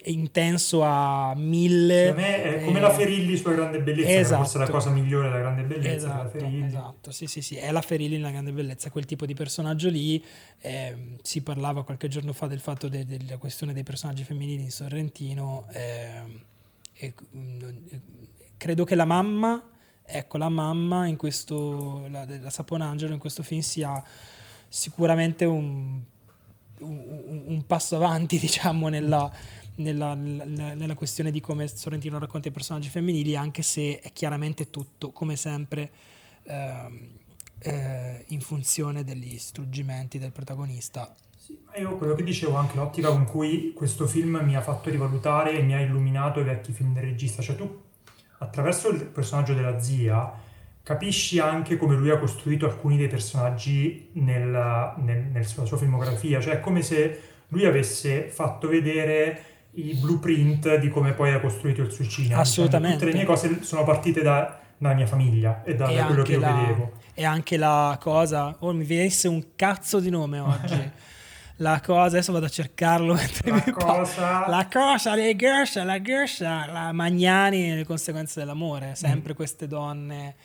intenso a mille. Secondo me è come eh, la Ferilli sulla grande bellezza, esatto. forse la cosa migliore della grande bellezza. Esatto, esatto, sì, sì, sì, è la Ferilli nella grande bellezza, quel tipo di personaggio lì. Eh, si parlava qualche giorno fa del fatto de- della questione dei personaggi femminili in Sorrentino. Eh, e, mm, credo che la mamma, ecco, la mamma in questo, la, la Saponangelo in questo film sia sicuramente un un, un passo avanti, diciamo, nella, nella, nella, nella, questione di come Sorrentino racconta i personaggi femminili, anche se è chiaramente tutto, come sempre, eh, eh, in funzione degli struggimenti del protagonista. Sì, io quello che dicevo anche l'ottica con cui questo film mi ha fatto rivalutare e mi ha illuminato i vecchi film del regista, cioè tu attraverso il personaggio della zia capisci anche come lui ha costruito alcuni dei personaggi nella, nel, nella sua filmografia, cioè è come se lui avesse fatto vedere i blueprint di come poi ha costruito il suo cinema. Assolutamente. Tutte le mie cose sono partite da, dalla mia famiglia e da, e da quello che io la, vedevo. E anche la cosa, oh mi venisse un cazzo di nome oggi. la cosa, adesso vado a cercarlo la cosa, la cosa le Gersha, la Gersha, la Magnani e le conseguenze dell'amore, sempre mm. queste donne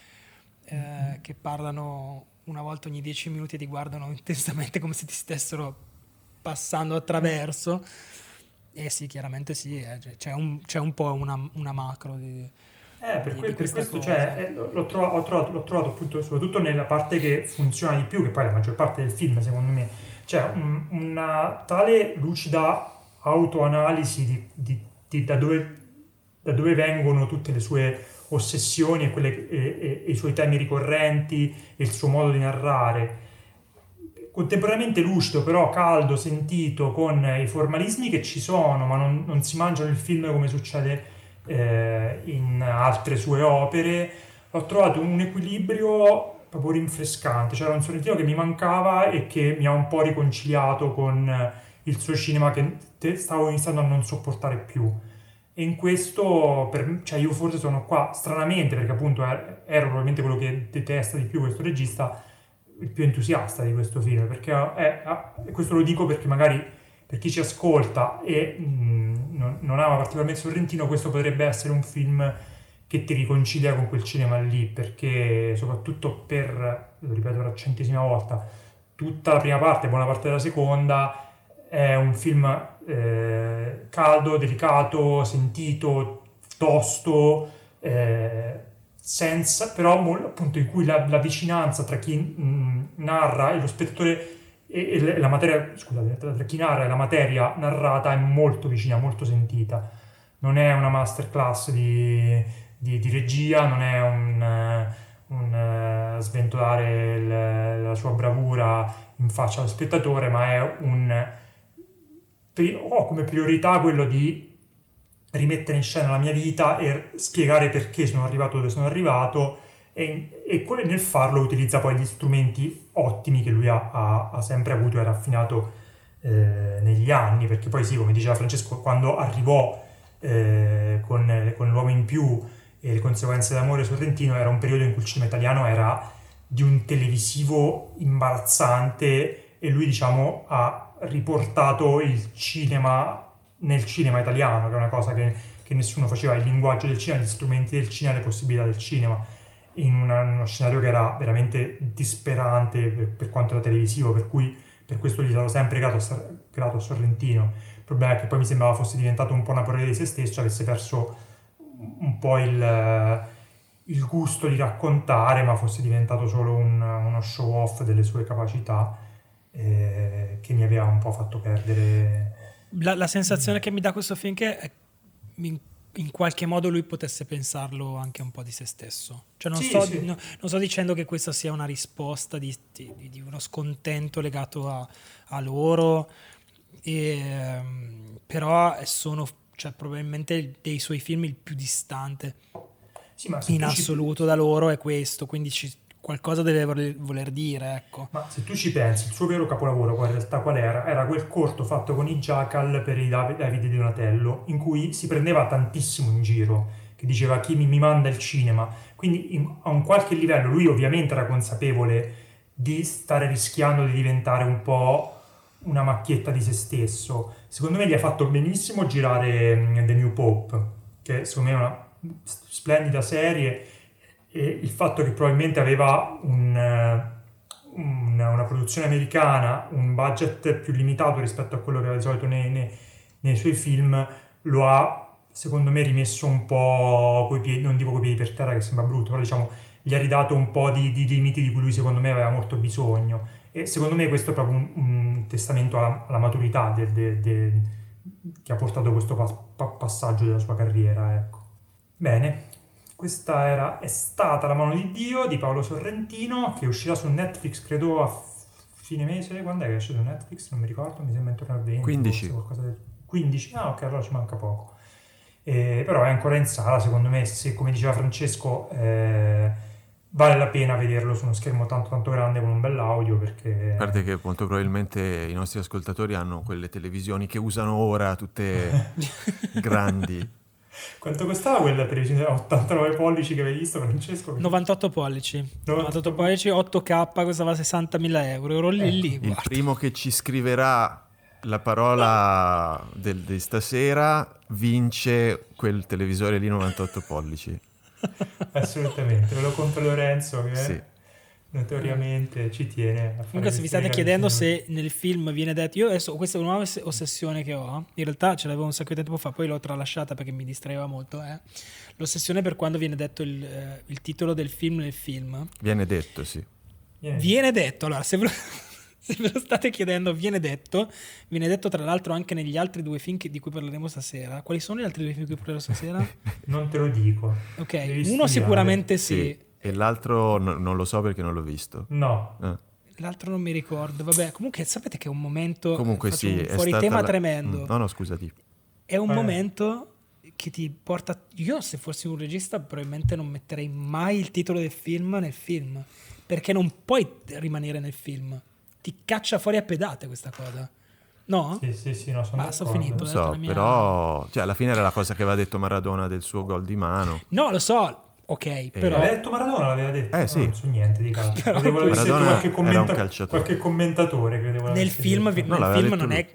eh, che parlano una volta ogni dieci minuti e ti guardano intensamente come se ti stessero passando attraverso. E sì, chiaramente sì, eh, c'è, un, c'è, un, po' una, una macro di... Eh, per, que- per questo cioè, eh, l'ho, trovato, l'ho, trovato, l'ho trovato appunto soprattutto nella parte che funziona di più, che poi è la maggior parte del film secondo me, cioè un, una tale lucida autoanalisi di, di, di da, dove, da dove vengono tutte le sue ossessioni e, quelle, e, e, e, i suoi temi ricorrenti e il suo modo di narrare. Contemporaneamente lucido, però caldo, sentito, con i formalismi che ci sono, ma non, non si mangiano il film come succede eh, in altre sue opere. Ho trovato un equilibrio proprio rinfrescante, c'era un sorrentino che mi mancava e che mi ha un po' riconciliato con il suo cinema che stavo iniziando a non sopportare più e in questo, per, cioè io forse sono qua stranamente, perché appunto ero probabilmente quello che detesta di più questo regista, il più entusiasta di questo film, perché è, è, questo lo dico perché magari per chi ci ascolta e mh, non, non, ama particolarmente Sorrentino, questo potrebbe essere un film che ti riconcilia con quel cinema lì, perché soprattutto per, lo ripeto per la centesima volta, tutta la prima parte, buona parte della seconda, è un film eh, caldo, delicato, sentito, tosto, eh, senza, però appunto in cui la, la vicinanza tra chi mh, mm, narra e lo spettatore e, e, la materia, scusate, tra chi narra e la materia narrata è molto vicina, molto sentita. Non è una masterclass di, di, di regia, non è un, un uh, sventolare il, la sua bravura in faccia allo spettatore, ma è un ho come priorità quello di rimettere in scena la mia vita e spiegare perché sono arrivato dove sono arrivato e, e nel farlo utilizza poi gli strumenti ottimi che lui ha, ha, ha sempre avuto e raffinato eh, negli anni, perché poi sì, come diceva Francesco, quando arrivò eh, con, con, L'uomo in più e le conseguenze d'amore sorrentino era un periodo in cui il cinema italiano era di un televisivo imbarazzante e lui diciamo ha riportato il cinema nel cinema italiano, che è una cosa che, che nessuno faceva, il linguaggio del cinema, gli strumenti del cinema, le possibilità del cinema, in, una, uno scenario che era veramente disperante per, per, quanto era televisivo, per cui per questo gli sono sempre grato, grato a Sorrentino. Il problema è che poi mi sembrava fosse diventato un po' una parodia di se stesso, avesse perso un po' il, il gusto di raccontare, ma fosse diventato solo un, uno show off delle sue capacità eh, che mi aveva un po' fatto perdere. La, la sensazione che mi dà questo film che è in, in, qualche modo lui potesse pensarlo anche un po' di se stesso. Cioè non, sì, sto, sì. no, non sto dicendo che questa sia una risposta di, di, di uno scontento legato a, a loro, e, però sono cioè, probabilmente dei suoi film il più distante sì, in assoluto da loro è questo, quindi ci, qualcosa deve voler dire, ecco. Ma se tu ci pensi, il suo vero capolavoro in realtà qual era? Era quel corto fatto con i Jackal per i Davide Donatello, in cui si prendeva tantissimo in giro, che diceva chi mi, mi manda il cinema. Quindi in, a un qualche livello lui ovviamente era consapevole di stare rischiando di diventare un po' una macchietta di se stesso. Secondo me gli ha fatto benissimo girare mm, The New Pope, che secondo me è una splendida serie e il fatto che probabilmente aveva un, uh, una, una, produzione americana, un budget più limitato rispetto a quello che aveva di solito nei, nei, nei suoi film, lo ha secondo me rimesso un po' coi piedi, non dico coi piedi per terra che sembra brutto, però diciamo gli ha ridato un po' di, di limiti di cui lui secondo me aveva molto bisogno e secondo me questo è proprio un, un testamento alla, alla maturità de, de, de, che ha portato questo pa- pa- passaggio della sua carriera. Ecco. Bene, questa era, è stata La mano di Dio di Paolo Sorrentino che uscirà su Netflix credo a fine mese. Quando è che esce su Netflix? Non mi ricordo, mi sembra intorno al 20. 15. Del... 15? Ah ok, allora ci manca poco. Eh, però è ancora in sala, secondo me, se come diceva Francesco... Eh, vale la pena vederlo su uno schermo tanto tanto grande con un bell'audio perché... A parte che molto probabilmente i nostri ascoltatori hanno quelle televisioni che usano ora tutte grandi. Quanto costava quella televisione 89 pollici che avevi visto Francesco? 98 pollici. 98 pollici, 8K costava 60.000 euro. Ero lì, eh, lì. Il primo che ci scriverà la parola del, di stasera vince quel televisore lì 98 pollici. Assolutamente, ve lo conto Lorenzo che sì. Notoriamente ci tiene a fare Comunque se vi state chiedendo se nel film viene detto, io adesso questa è una nuova ossessione che ho, in realtà ce l'avevo un sacco di tempo fa, poi l'ho tralasciata perché mi distraeva molto, è l'ossessione per quando viene detto il, eh, il titolo del film nel film. Viene detto, sì. Viene, viene detto, allora se ve lo se ve lo state chiedendo, viene detto. Viene detto tra l'altro anche negli altri due film di cui parleremo stasera. Quali sono gli altri due film di cui parleremo stasera? non te lo dico. Ok, Devi uno studiare. sicuramente sì. sì. E l'altro no, non lo so perché non l'ho visto. No. Eh. L'altro non mi ricordo. Vabbè, comunque sapete che è un momento comunque sì, un fuori tema la... tremendo. Mm, no, no, scusati. È un eh. momento che ti porta io se fossi un regista probabilmente non metterei mai il titolo del film nel film, perché non puoi rimanere nel film ti caccia fuori a pedate questa cosa. No? Sì, sì, sì, no, sono Basta, finito. Non so, mia... però cioè, alla fine era la cosa che aveva detto Maradona del suo gol di mano. No, lo so, ok, e... però... Aveva detto Maradona, l'aveva detto. Eh, sì. Non so niente di calcio. credevo Maradona qualche, commenta- qualche commentatore. Credevo nel film, vi- no, nel film non è...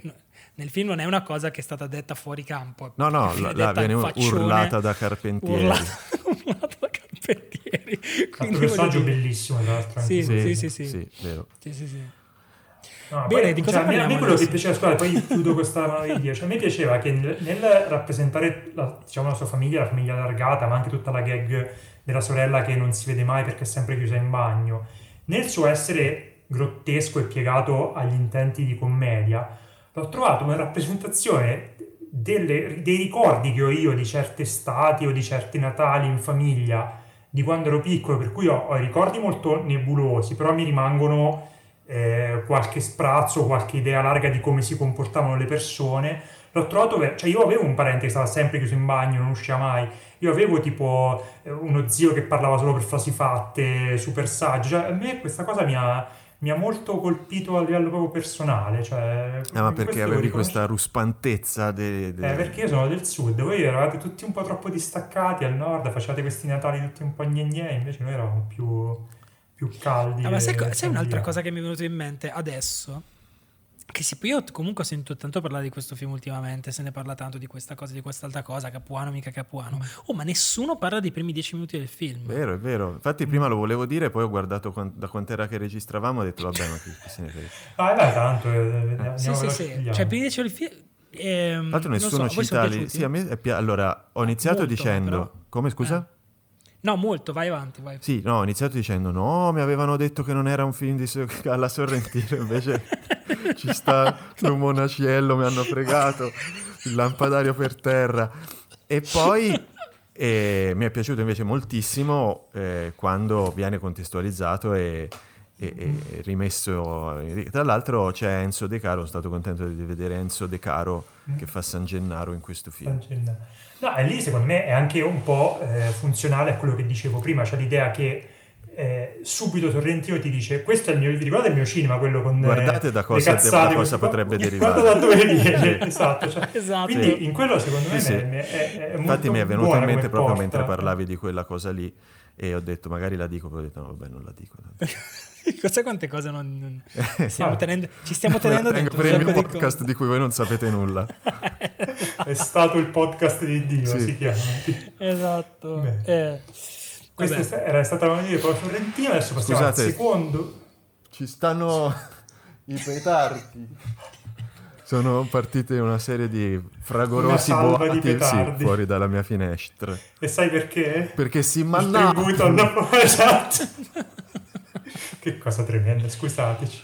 Nel film non è una cosa che è stata detta fuori campo. No, no, la, la viene urlata da Carpentieri. Urlata, urlata da Carpentieri. Quindi un personaggio dire... bellissimo, tra l'altro. Sì, sì, sì, sì, sì. sì, vero. Sì, sì, sì. No, Bene, poi, di cosa cioè, a me quello che piaceva, scusa, poi chiudo questa meraviglia, cioè, a me piaceva che nel, nel rappresentare la, diciamo, la sua famiglia, la famiglia allargata, ma anche tutta la gag della sorella che non si vede mai perché è sempre chiusa in bagno, nel suo essere grottesco e piegato agli intenti di commedia, l'ho trovato una rappresentazione delle, dei ricordi che ho io di certe estati o di certi Natali in famiglia di quando ero piccolo, per cui ho, ho ricordi molto nebulosi, però mi rimangono eh, qualche sprazzo, qualche idea larga di come si comportavano le persone. L'ho trovato, cioè io avevo un parente che stava sempre chiuso in bagno, non usciva mai. Io avevo tipo eh, uno zio che parlava solo per frasi fatte, super saggio. Cioè, a me questa cosa mi ha, mi ha molto colpito a livello proprio personale. Cioè, ah, ma perché avevi questa ruspantezza? De, de... Eh, perché io sono del sud, voi eravate tutti un po' troppo distaccati al nord, facevate questi Natali tutti un po' gne invece noi eravamo più più caldi. Ah, ma sai, sai un'altra cosa che mi è venuta in mente adesso? Che si, io comunque ho sentito tanto parlare di questo film ultimamente, se ne parla tanto di questa cosa, di quest'altra cosa, Capuano, mica Capuano. Oh, ma nessuno parla dei primi dieci minuti del film. Vero, è vero. Infatti prima lo volevo dire, poi ho guardato quant- da quant'era che registravamo e ho detto vabbè, ma chi, chi se ne frega. Ah, dai, tanto. Eh, eh. Sì, sì, sì. Cioè, i primi dieci minuti del film... Ehm, Tra l'altro nessuno so, cita. Sì, a me è pi- allora, ho iniziato Molto, dicendo... Però. Come, scusa? Eh. No, molto, vai avanti. Vai. Sì, no, ho iniziato dicendo no, mi avevano detto che non era un film di so- alla Sorrentino, invece ci sta un monaciello, mi hanno fregato, il lampadario per terra. E poi eh, mi è piaciuto invece moltissimo eh, quando viene contestualizzato e, e, e, rimesso. Tra l'altro c'è Enzo De Caro, sono stato contento di vedere Enzo De Caro che fa San Gennaro in questo film. San Gennaro. No, e lì secondo me è anche un po' eh, funzionale a quello che dicevo prima, cioè l'idea che eh, subito Torrentino ti dice questo è il mio, vi ricordate il mio cinema, quello con eh, Guardate da cosa, cazzate, da cosa potrebbe derivare. Guarda da dove viene, esatto. Cioè, esatto. Quindi in quello secondo me sì, è, è, è Infatti mi è venuto in mente proprio porta. mentre parlavi di quella cosa lì e ho detto magari la dico, poi ho detto no vabbè non la dico. Cos'è quante cose non, non stiamo Ah. tenendo, ci stiamo tenendo dentro per il mio sacco di podcast di cui voi non sapete nulla. È stato il podcast di Dio, Sì. si chiama. Esatto. Eh, Questa vabbè. era stata la mia poi Sorrentino, adesso passiamo Scusate. al secondo. Ci stanno i petardi. Sono partite una serie di fragorosi di boati sì, fuori dalla mia finestra. E sai perché? Perché si Il manna... tributo alla esatto. che cosa tremenda, scusateci.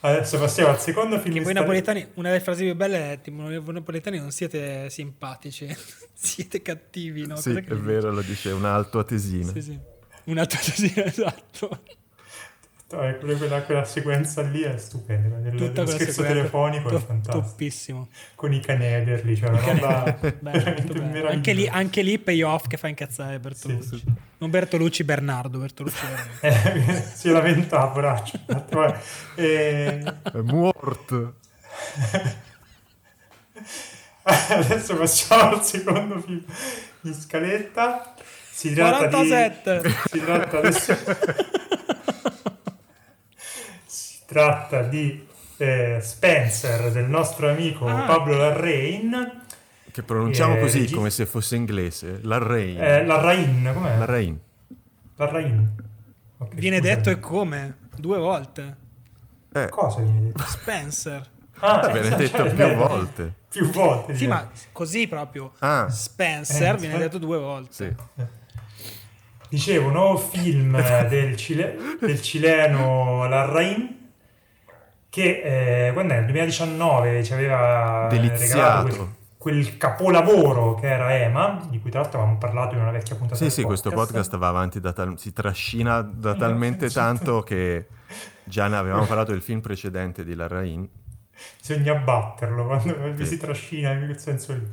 Adesso passiamo al secondo film. Che voi napoletani, una delle frasi più belle è tipo, voi napoletani non siete simpatici, siete cattivi, no? Sì, Cos'è è che- vero, lo dice una altoatesina. Sì, sì. Un altro sì, esatto. Eh, quella, quella- quella sequenza lì è stupenda. Del, Tutta dello scherzo sequenza- telefonico è top- fantastico. Toppissimo. Con i canederli, cioè una roba Bello. Anche lì, anche lì payoff che fa incazzare Bertolucci. Sì, sì. Non Bertolucci, Bernardo Bertolucci. Eh, si lamenta poraccio. E... È morto. Adesso passiamo al secondo film in scaletta. Si tratta 47. di... Si tratta adesso... tratta di eh, Spencer, del nostro amico Ah. Pablo Larrain. Che pronunciamo Eh, così regi- come se fosse inglese. Larrain. Eh, Larrain, com'è? Larrain. Larrain. Ok, Viene scusami. detto e come? Due volte. Eh, Cosa viene detto? Spencer. Ah, viene cioè, detto cioè, più beh, volte. Più volte. Sì, direi. ma così proprio. Ah, Spencer Eh, viene sì. detto due volte. sì. Dicevo, nuovo film del, cile- del cileno Larrain che eh, quando è? Nel 2019 ci aveva Deliziato. regalato quel, quel capolavoro che era Ema, di cui tra l'altro avevamo parlato in una vecchia puntata Sì, sì, questo podcast va avanti, da tal- si trascina da talmente tanto che già ne avevamo parlato del film precedente di Larrain. Bisogna batterlo quando Sì. si trascina in quel senso lì.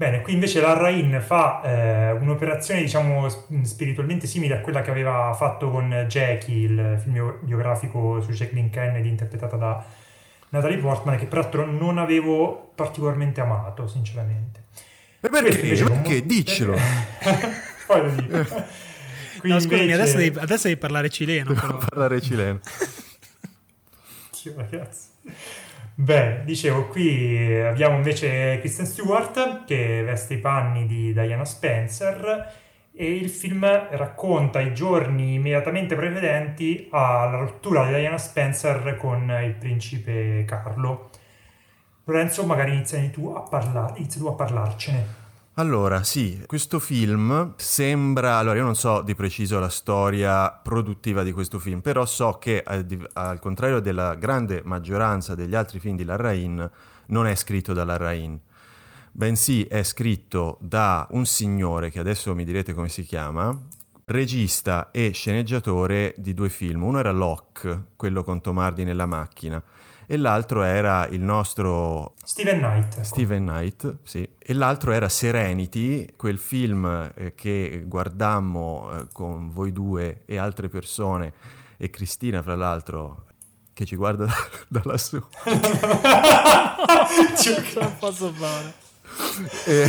Bene, qui invece la Rain fa eh, un'operazione, diciamo, sp- spiritualmente simile a quella che aveva fatto con Jackie, il film bio- biografico su Jacqueline Kennedy, interpretata da Natalie Portman, che peraltro non avevo particolarmente amato, sinceramente. E perché? invece Perché? Diccelo. Poi lo dico. Qui No, scusami, invece- adesso devi, adesso devi parlare cileno. Però. Parlare cileno. Dio, ragazzi. Beh, dicevo, qui abbiamo invece Kristen Stewart che veste i panni di Diana Spencer e il film racconta i giorni immediatamente precedenti alla rottura di Diana Spencer con il principe Carlo. Lorenzo, magari inizi tu a, parla- inizi tu a parlarcene. Allora, sì, questo film sembra... Allora, io non so di preciso la storia produttiva di questo film, però so che al, contrario della grande maggioranza degli altri film di Larrain, non è scritto da Larrain, bensì è scritto da un signore, che adesso mi direte come si chiama, regista e sceneggiatore di due film. Uno era Locke, quello con Tomardi nella macchina, e l'altro era il nostro Steven Knight. ecco. Steven Knight, sì. E l'altro era Serenity, quel film eh, che guardammo eh, con voi due e altre persone, e Cristina, fra l'altro, che ci guarda da, da lassù. Ce la posso fare. E,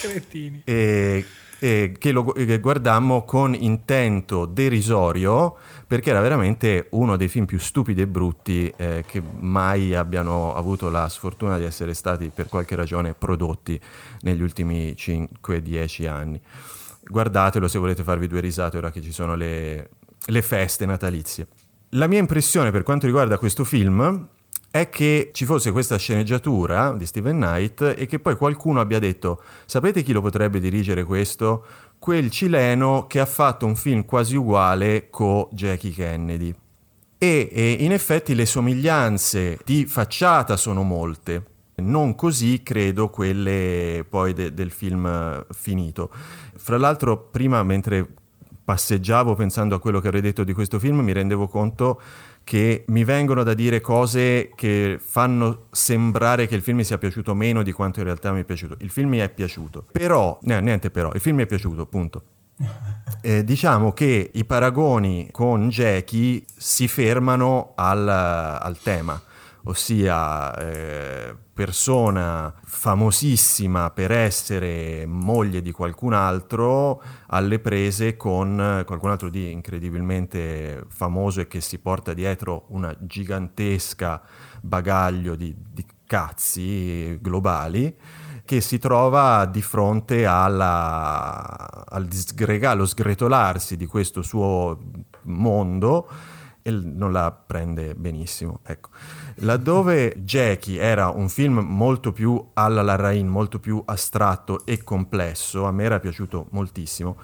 Cretini. e- e che lo che guardammo con intento derisorio perché era veramente uno dei film più stupidi e brutti eh, che mai abbiano avuto la sfortuna di essere stati per qualche ragione prodotti negli ultimi 5-10 anni. Guardatelo se volete farvi due risate ora che ci sono le, le feste natalizie. La mia impressione per quanto riguarda questo film è che ci fosse questa sceneggiatura di Steven Knight e che poi qualcuno abbia detto sapete chi lo potrebbe dirigere questo? Quel cileno che ha fatto un film quasi uguale con Jackie Kennedy. E, e in effetti le somiglianze di facciata sono molte, non così credo quelle poi de- del film finito. Fra l'altro prima mentre passeggiavo pensando a quello che avrei detto di questo film mi rendevo conto che mi vengono da dire cose che fanno sembrare che il film mi sia piaciuto meno di quanto in realtà mi è piaciuto. Il film mi è piaciuto, però, no, niente però, il film mi è piaciuto, punto. Eh, diciamo che i paragoni con Jackie si fermano al, al tema, ossia eh, persona famosissima per essere moglie di qualcun altro alle prese con qualcun altro di incredibilmente famoso e che si porta dietro una gigantesca bagaglio di, di cazzi globali che si trova di fronte alla, al disgrega, allo sgretolarsi di questo suo mondo e non la prende benissimo. Ecco. Laddove Jackie era un film molto più alla Larrain, molto più astratto e complesso, a me era piaciuto moltissimo.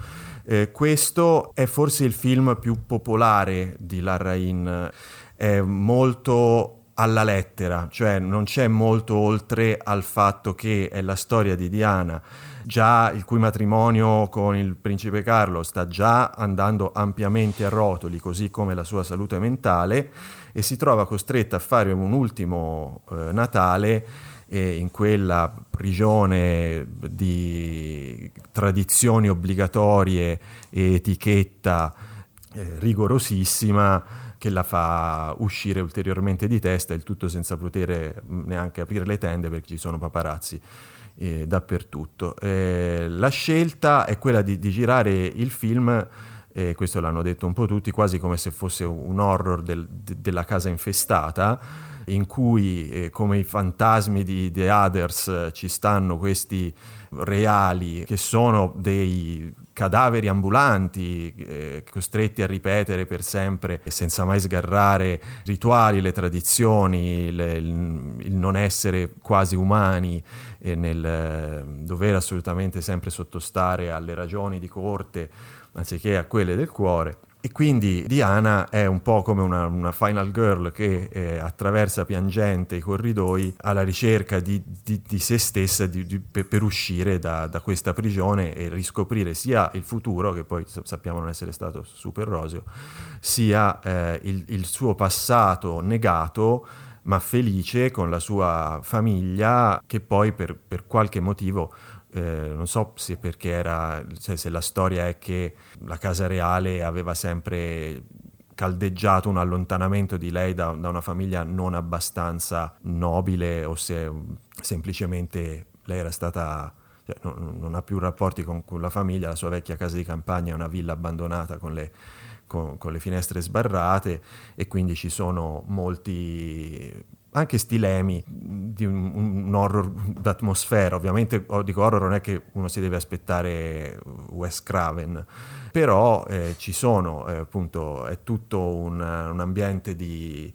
Eh, questo è forse il film più popolare di Larrain, è molto alla lettera, cioè non c'è molto oltre al fatto che è la storia di Diana, già il cui matrimonio con il principe Carlo sta già andando ampiamente a rotoli, così come la sua salute mentale, e si trova costretta a fare un ultimo eh, Natale eh, in quella prigione di tradizioni obbligatorie e etichetta eh, rigorosissima che la fa uscire ulteriormente di testa, il tutto senza poter neanche aprire le tende perché ci sono paparazzi eh, dappertutto. Eh, la scelta è quella di, di girare il film, eh, questo l'hanno detto un po' tutti, quasi come se fosse un horror del, de, della casa infestata, in cui eh, come i fantasmi di The Others ci stanno questi reali che sono dei cadaveri ambulanti eh, costretti a ripetere per sempre senza mai sgarrare rituali, le tradizioni, le, il, il, non essere quasi umani e nel eh, dover assolutamente sempre sottostare alle ragioni di corte anziché a quelle del cuore. E quindi Diana è un po' come una, una final girl che eh, attraversa piangente i corridoi alla ricerca di, di, di se stessa di, per, uscire da, da, questa prigione e riscoprire sia il futuro, che poi sappiamo non essere stato super roseo, sia eh, il, il suo passato negato ma felice con la sua famiglia che poi per, per qualche motivo eh, non so se perché era, cioè se la storia è che la Casa Reale aveva sempre caldeggiato un allontanamento di lei da, da una famiglia non abbastanza nobile o se semplicemente lei era stata cioè, non, non, ha più rapporti con, con, la famiglia, la sua vecchia casa di campagna è una villa abbandonata con le, con, con le finestre sbarrate e quindi ci sono molti anche stilemi di un, un, horror d'atmosfera. Ovviamente dico horror non è che uno si deve aspettare Wes Craven, però eh, ci sono, eh, appunto, è tutto un, un ambiente di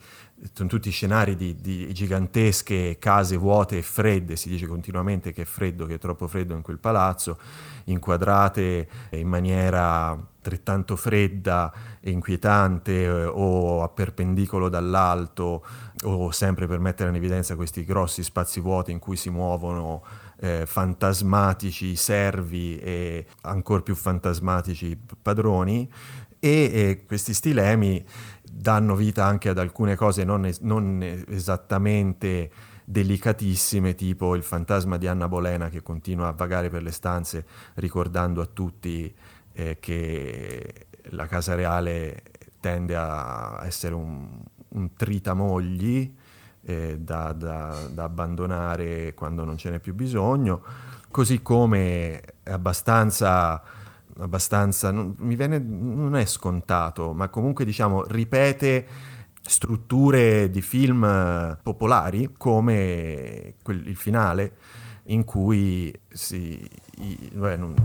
sono tutti scenari di, di, gigantesche case vuote e fredde, si dice continuamente che è freddo, che è troppo freddo in quel palazzo, inquadrate in maniera altrettanto fredda e inquietante eh, o a perpendicolo dall'alto o sempre per mettere in evidenza questi grossi spazi vuoti in cui si muovono eh, fantasmatici servi e ancora più fantasmatici padroni. E, e questi stilemi danno vita anche ad alcune cose non, es- non esattamente delicatissime, tipo il fantasma di Anna Bolena che continua a vagare per le stanze ricordando a tutti eh, che la Casa Reale tende a essere un, un tritamogli eh, da, da, da, abbandonare quando non ce n'è più bisogno, così come è abbastanza, abbastanza non, mi viene, non è scontato, ma comunque diciamo ripete strutture di film popolari come quel, il finale in cui si, beh, non,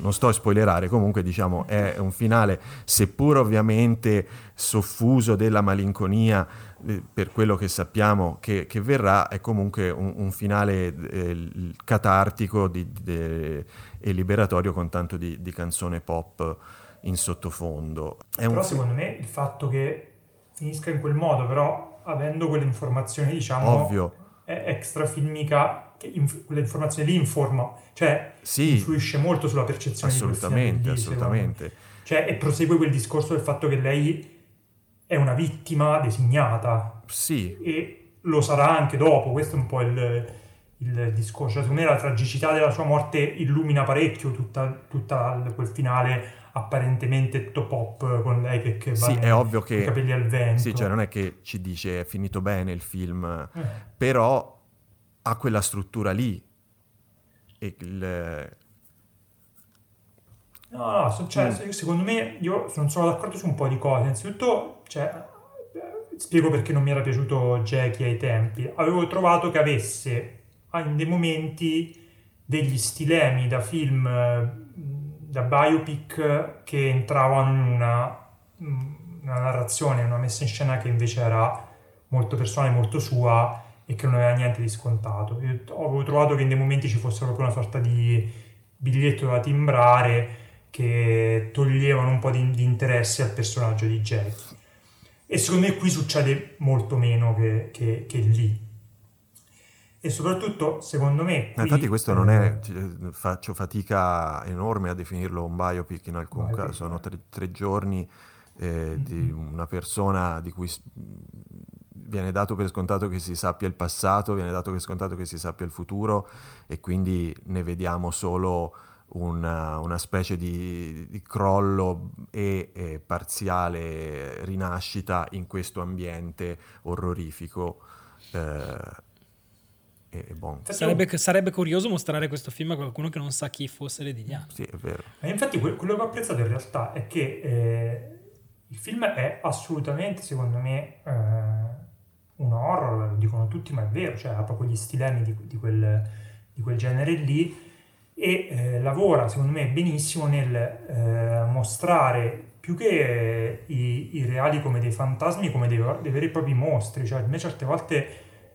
non, sto a spoilerare, comunque diciamo è un finale, seppur ovviamente soffuso della malinconia eh, per quello che sappiamo che, che verrà, è comunque un, un finale eh, catartico di, de, e liberatorio con tanto di, di, canzone pop in sottofondo. È però un... secondo me il fatto che finisca in quel modo, però avendo quelle informazioni diciamo Ovvio. è extra filmica inf- quell'informazione lì informa, cioè sì, influisce molto sulla percezione assolutamente, di assolutamente. Cioè, e prosegue quel discorso del fatto che lei è una vittima designata. Sì. E lo sarà anche dopo, questo è un po' il, il discorso. Cioè, secondo me la tragicità della sua morte illumina parecchio tutta, tutta quel finale apparentemente top pop con lei che, che sì, va è ovvio che, i capelli al vento. Sì, cioè non è che ci dice è finito bene il film, eh. però ha quella struttura lì. E il... No, no, cioè, mm. secondo me io non sono d'accordo su un po' di cose. Innanzitutto, cioè, spiego perché non mi era piaciuto Jackie ai tempi. Avevo trovato che avesse in dei momenti degli stilemi da film, da biopic che entravano in una, una narrazione, una messa in scena che invece era molto personale, molto sua e che non aveva niente di scontato. Io avevo trovato che in dei momenti ci fosse proprio una sorta di biglietto da timbrare che toglievano un po' di, di interesse al personaggio di Jackie. E secondo me qui succede molto meno che, che, che lì. E soprattutto, secondo me... Qui, infatti questo non è... Eh, faccio fatica enorme a definirlo un biopic in alcun biopic, caso. Sono tre, tre giorni eh, mm-hmm. di una persona di cui viene dato per scontato che si sappia il passato, viene dato per scontato che si sappia il futuro e quindi ne vediamo solo una, una specie di, di crollo e, e, parziale rinascita in questo ambiente orrorifico. Eh, e, bon. sarebbe, sarebbe, curioso mostrare questo film a qualcuno che non sa chi fosse Lady Diana. Sì, è vero. E infatti quello che ho apprezzato in realtà è che eh, il film è assolutamente, secondo me, eh, un horror, lo dicono tutti, ma è vero, cioè ha proprio gli stilemi di, di, quel, di quel genere lì e eh, lavora secondo me benissimo nel eh, mostrare più che i, i, reali come dei fantasmi, come dei, dei, veri e propri mostri. Cioè, a me certe volte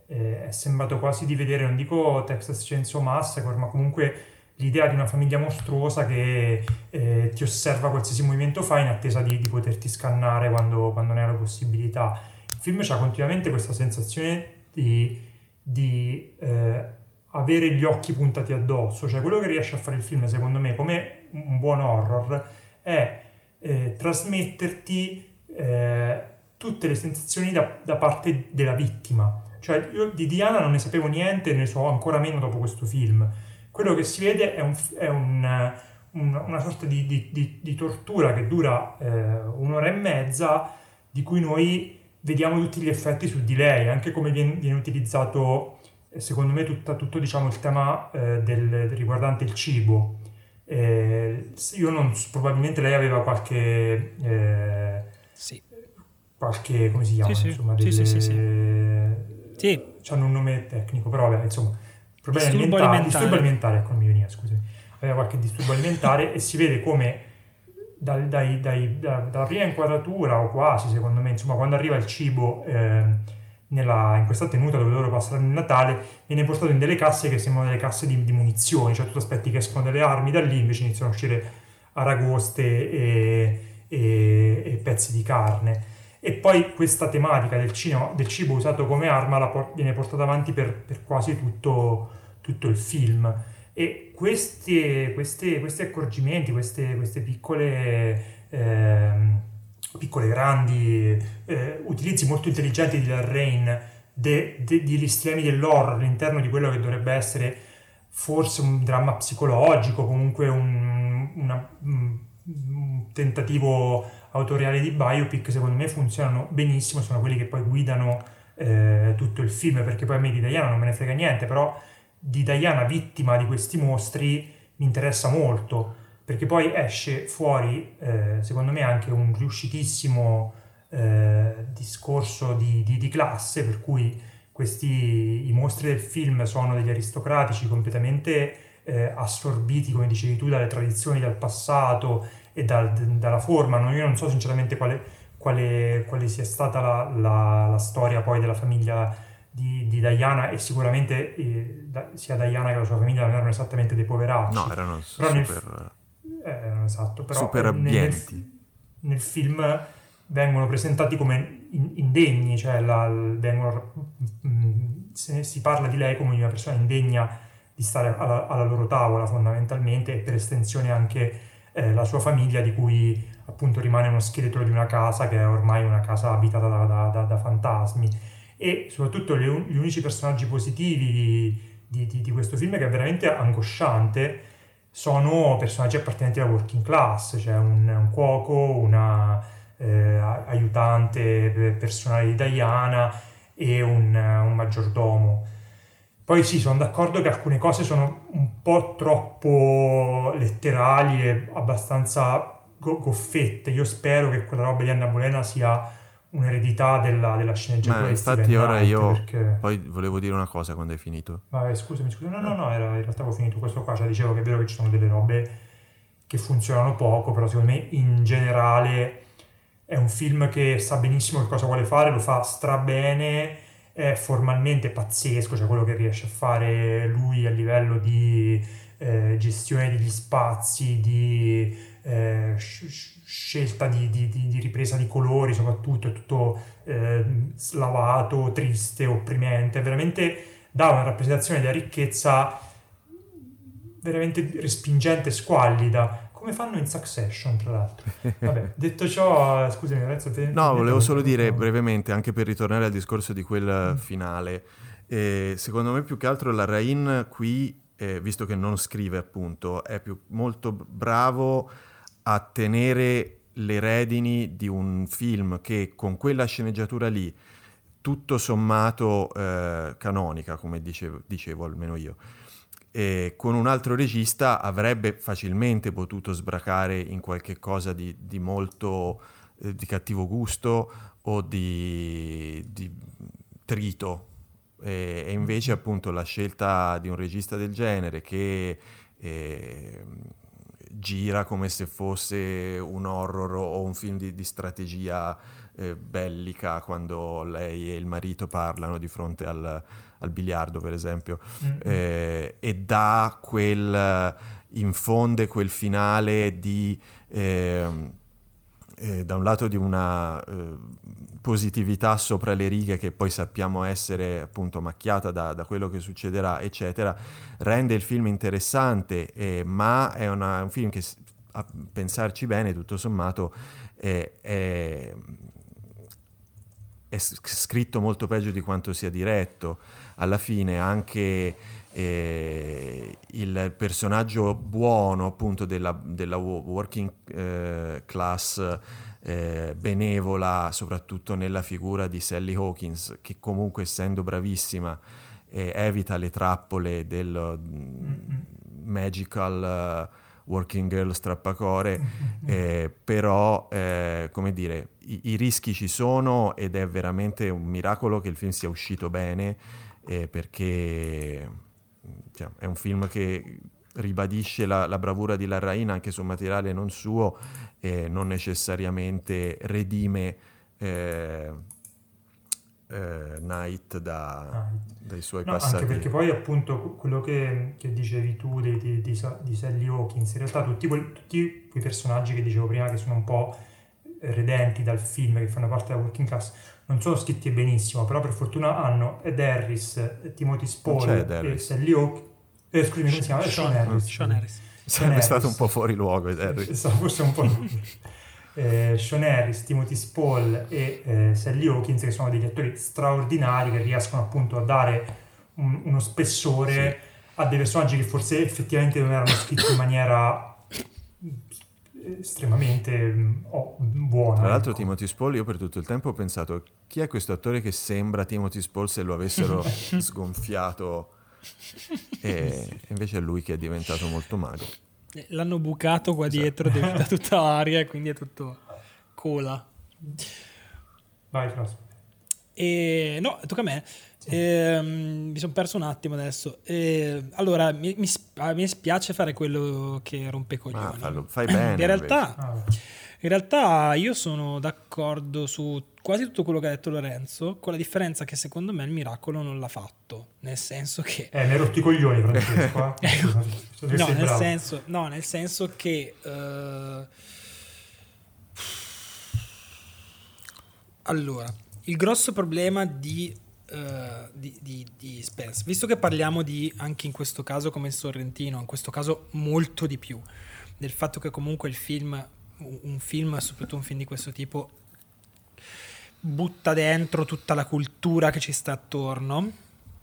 eh, è sembrato quasi di vedere, non dico Texas Chainsaw Massacre, ma comunque l'idea di una famiglia mostruosa che eh, ti osserva qualsiasi movimento fai in attesa di, di poterti scannare quando, quando, ne hai la possibilità. Il film ha continuamente questa sensazione di, di eh, avere gli occhi puntati addosso, cioè quello che riesce a fare il film, secondo me, come un buon horror, è eh, trasmetterti eh, tutte le sensazioni da, da, parte della vittima. Cioè, io di Diana non ne sapevo niente, ne so ancora meno dopo questo film. Quello che si vede è, un, è un, un, una sorta di, di, di, di tortura che dura eh, un'ora e mezza, di cui noi vediamo tutti gli effetti su di lei, anche come viene, viene utilizzato secondo me tutta, tutto diciamo, il tema eh, del, riguardante il cibo. Eh, io non, probabilmente lei aveva qualche... Eh, sì. Qualche, come si chiama? Sì, insomma, delle, sì, sì, sì, sì. Hanno un nome tecnico, però vabbè, insomma, problemi disturbo alimentari, disturbo alimentare, ecco, mi veniva, scusi. Aveva qualche disturbo alimentare e si vede come dai, dai, dai, da, dalla prima inquadratura o quasi, secondo me, insomma, quando arriva il cibo eh, nella, in questa tenuta dove loro passano il Natale, viene portato in delle casse che sembrano delle casse di, di munizioni, cioè tu aspetti che escono delle armi da lì, invece iniziano a uscire aragoste e, e, e pezzi di carne. E poi questa tematica del, cinema, del cibo usato come arma por- viene portata avanti per, per quasi tutto, tutto, il film. E questi, questi, questi accorgimenti, queste, queste piccole... Eh, piccole grandi, eh, utilizzi molto intelligenti di Rain de, de, degli stilemi dell'horror all'interno di quello che dovrebbe essere forse un dramma psicologico, comunque un, una, un tentativo autoriale di biopic, secondo me funzionano benissimo, sono quelli che poi guidano eh, tutto il film, perché poi a me di Diana non me ne frega niente, però di Diana vittima di questi mostri mi interessa molto perché poi esce fuori, eh, secondo me, anche un riuscitissimo eh, discorso di, di, di, classe, per cui questi, i mostri del film sono degli aristocratici completamente eh, assorbiti, come dicevi tu, dalle tradizioni del passato e dal, dalla forma. No, io non so sinceramente quale, quale, quale sia stata la, la, la, storia poi della famiglia di, di Diana e sicuramente eh, da, sia Diana che la sua famiglia non erano esattamente dei poveracci. No, erano Però super... Nel, eh, esatto, però super ambienti. Nel, nel, film vengono presentati come indegni, cioè la, vengono, mm, si parla di lei come di una persona indegna di stare alla, alla loro tavola fondamentalmente e per estensione anche eh, la sua famiglia di cui appunto rimane uno scheletro di una casa che è ormai una casa abitata da, da, da, da fantasmi e soprattutto gli, gli unici personaggi positivi di, di, di, di questo film che è veramente angosciante sono personaggi appartenenti alla working class, cioè un, un cuoco, una eh, aiutante personale di Diana e un, un, maggiordomo. Poi sì, sono d'accordo che alcune cose sono un po' troppo letterali e abbastanza goffette. Io spero che quella roba di Anna Bolena sia un'eredità della, della sceneggiatura. Ma infatti ora io perché... poi volevo dire una cosa quando hai finito. Vabbè, scusami, scusami. No, no, no, era, in realtà avevo finito questo qua, cioè dicevo che è vero che ci sono delle robe che funzionano poco, però secondo me in generale è un film che sa benissimo che cosa vuole fare, lo fa strabene, è formalmente pazzesco, cioè quello che riesce a fare lui a livello di eh, gestione degli spazi, di eh, scelta di, di, di, ripresa di colori soprattutto, è tutto eh, slavato, triste, opprimente, veramente dà una rappresentazione della ricchezza veramente respingente, squallida, come fanno in Succession, tra l'altro. Vabbè, detto ciò, scusami Lorenzo. Te, no, volevo solo dire brevemente, anche per ritornare al discorso di quel mm. finale, eh, secondo me più che altro la Rain qui, eh, visto che non scrive appunto, è più, molto bravo a tenere le redini di un film che con quella sceneggiatura lì, tutto sommato eh, canonica, come dicevo, dicevo almeno io, e con un altro regista avrebbe facilmente potuto sbracare in qualche cosa di, di molto eh, di cattivo gusto o di, di trito. E, e, invece appunto la scelta di un regista del genere che eh, gira come se fosse un horror o un film di, di strategia eh, bellica quando lei e il marito parlano di fronte al, al biliardo, per esempio, mm-hmm. eh, e dà quel, infonde quel finale di... Eh, eh, da un lato di una eh, positività sopra le righe che poi sappiamo essere appunto macchiata da, da quello che succederà, eccetera, rende il film interessante, eh, ma è una, un film che a pensarci bene, tutto sommato, è, è, è scritto molto peggio di quanto sia diretto. Alla fine anche eh, il personaggio buono appunto della, della working eh, class eh, benevola soprattutto nella figura di Sally Hawkins che comunque essendo bravissima eh, evita le trappole del mm, magical uh, working girl strappacore eh, però come dire i, i rischi ci sono ed è veramente un miracolo che il film sia uscito bene perché cioè, è un film che ribadisce la, la, bravura di Larraín anche su materiale non suo e non necessariamente redime eh, eh, Knight da, dai suoi no, passati. Anche perché poi appunto quello che, che dicevi tu di, di, di, di, Sally Hawkins, in realtà tutti, quei, tutti quei personaggi che dicevo prima che sono un po' redenti dal film, che fanno parte della working class, non sono scritti benissimo, però per fortuna hanno Ed Harris, Timothy Spall e Sally Hawkins. Eh, scusami, come si chiama? Sean, Sean Harris. Sean Harris. Sarebbe stato un po' fuori luogo Ed Harris. Forse un po'. eh, Sean Harris, Timothy Spall e eh, Sally Hawkins, che sono degli attori straordinari che riescono appunto a dare un, uno spessore sì. a dei personaggi che forse effettivamente non erano scritti in maniera estremamente oh, buona. Tra l'altro ecco. Timothy Spall, io per tutto il tempo ho pensato chi è questo attore che sembra Timothy Spall se lo avessero sgonfiato e invece è lui che è diventato molto magro. Eh, l'hanno bucato qua esatto. dietro, da tutta l'aria e quindi è tutto cola. Vai, Fras. E no, tocca a me. Eh, mi sono perso un attimo adesso. Eh, allora, mi, mi, ah, mi, spiace fare quello che rompe coglioni. Ah, fallo, fai bene. In realtà, ah, in realtà, io sono d'accordo su quasi tutto quello che ha detto Lorenzo, con la differenza che secondo me il miracolo non l'ha fatto. Nel senso che. Eh, mi hai rotto i coglioni, Francesco. Eh. no, nel senso, no, nel senso che. Uh... Allora, il grosso problema di Uh, di, di, di, Spence, visto che parliamo di anche in questo caso come Sorrentino, in questo caso molto di più, del fatto che comunque il film, un film, soprattutto un film di questo tipo, butta dentro tutta la cultura che ci sta attorno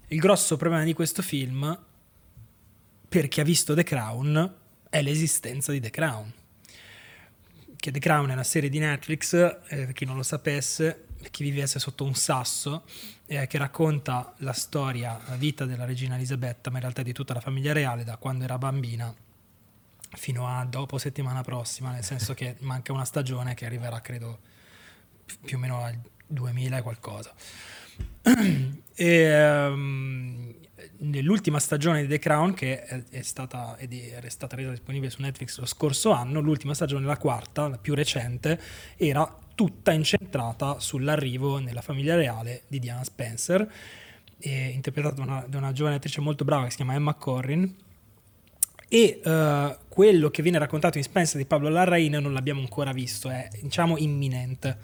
Il grosso problema di questo film, per chi ha visto The Crown, è l'esistenza di The Crown. Che The Crown è una serie di Netflix, eh, per chi non lo sapesse, chi vivesse sotto un sasso, eh, che racconta la storia, la vita della regina Elisabetta, ma in realtà di tutta la famiglia reale, da quando era bambina fino a dopo settimana prossima, nel senso che manca una stagione che arriverà, credo, più o meno al 2000 e qualcosa. e, um, nell'ultima stagione di The Crown, che è, è, stata, è stata resa disponibile su Netflix lo scorso anno, l'ultima stagione, la quarta, la più recente, era tutta incentrata sull'arrivo nella famiglia reale di Diana Spencer, interpretata da una, da una giovane attrice molto brava che si chiama Emma Corrin. E uh, quello che viene raccontato in Spencer di Pablo Larrain non l'abbiamo ancora visto, è diciamo imminente,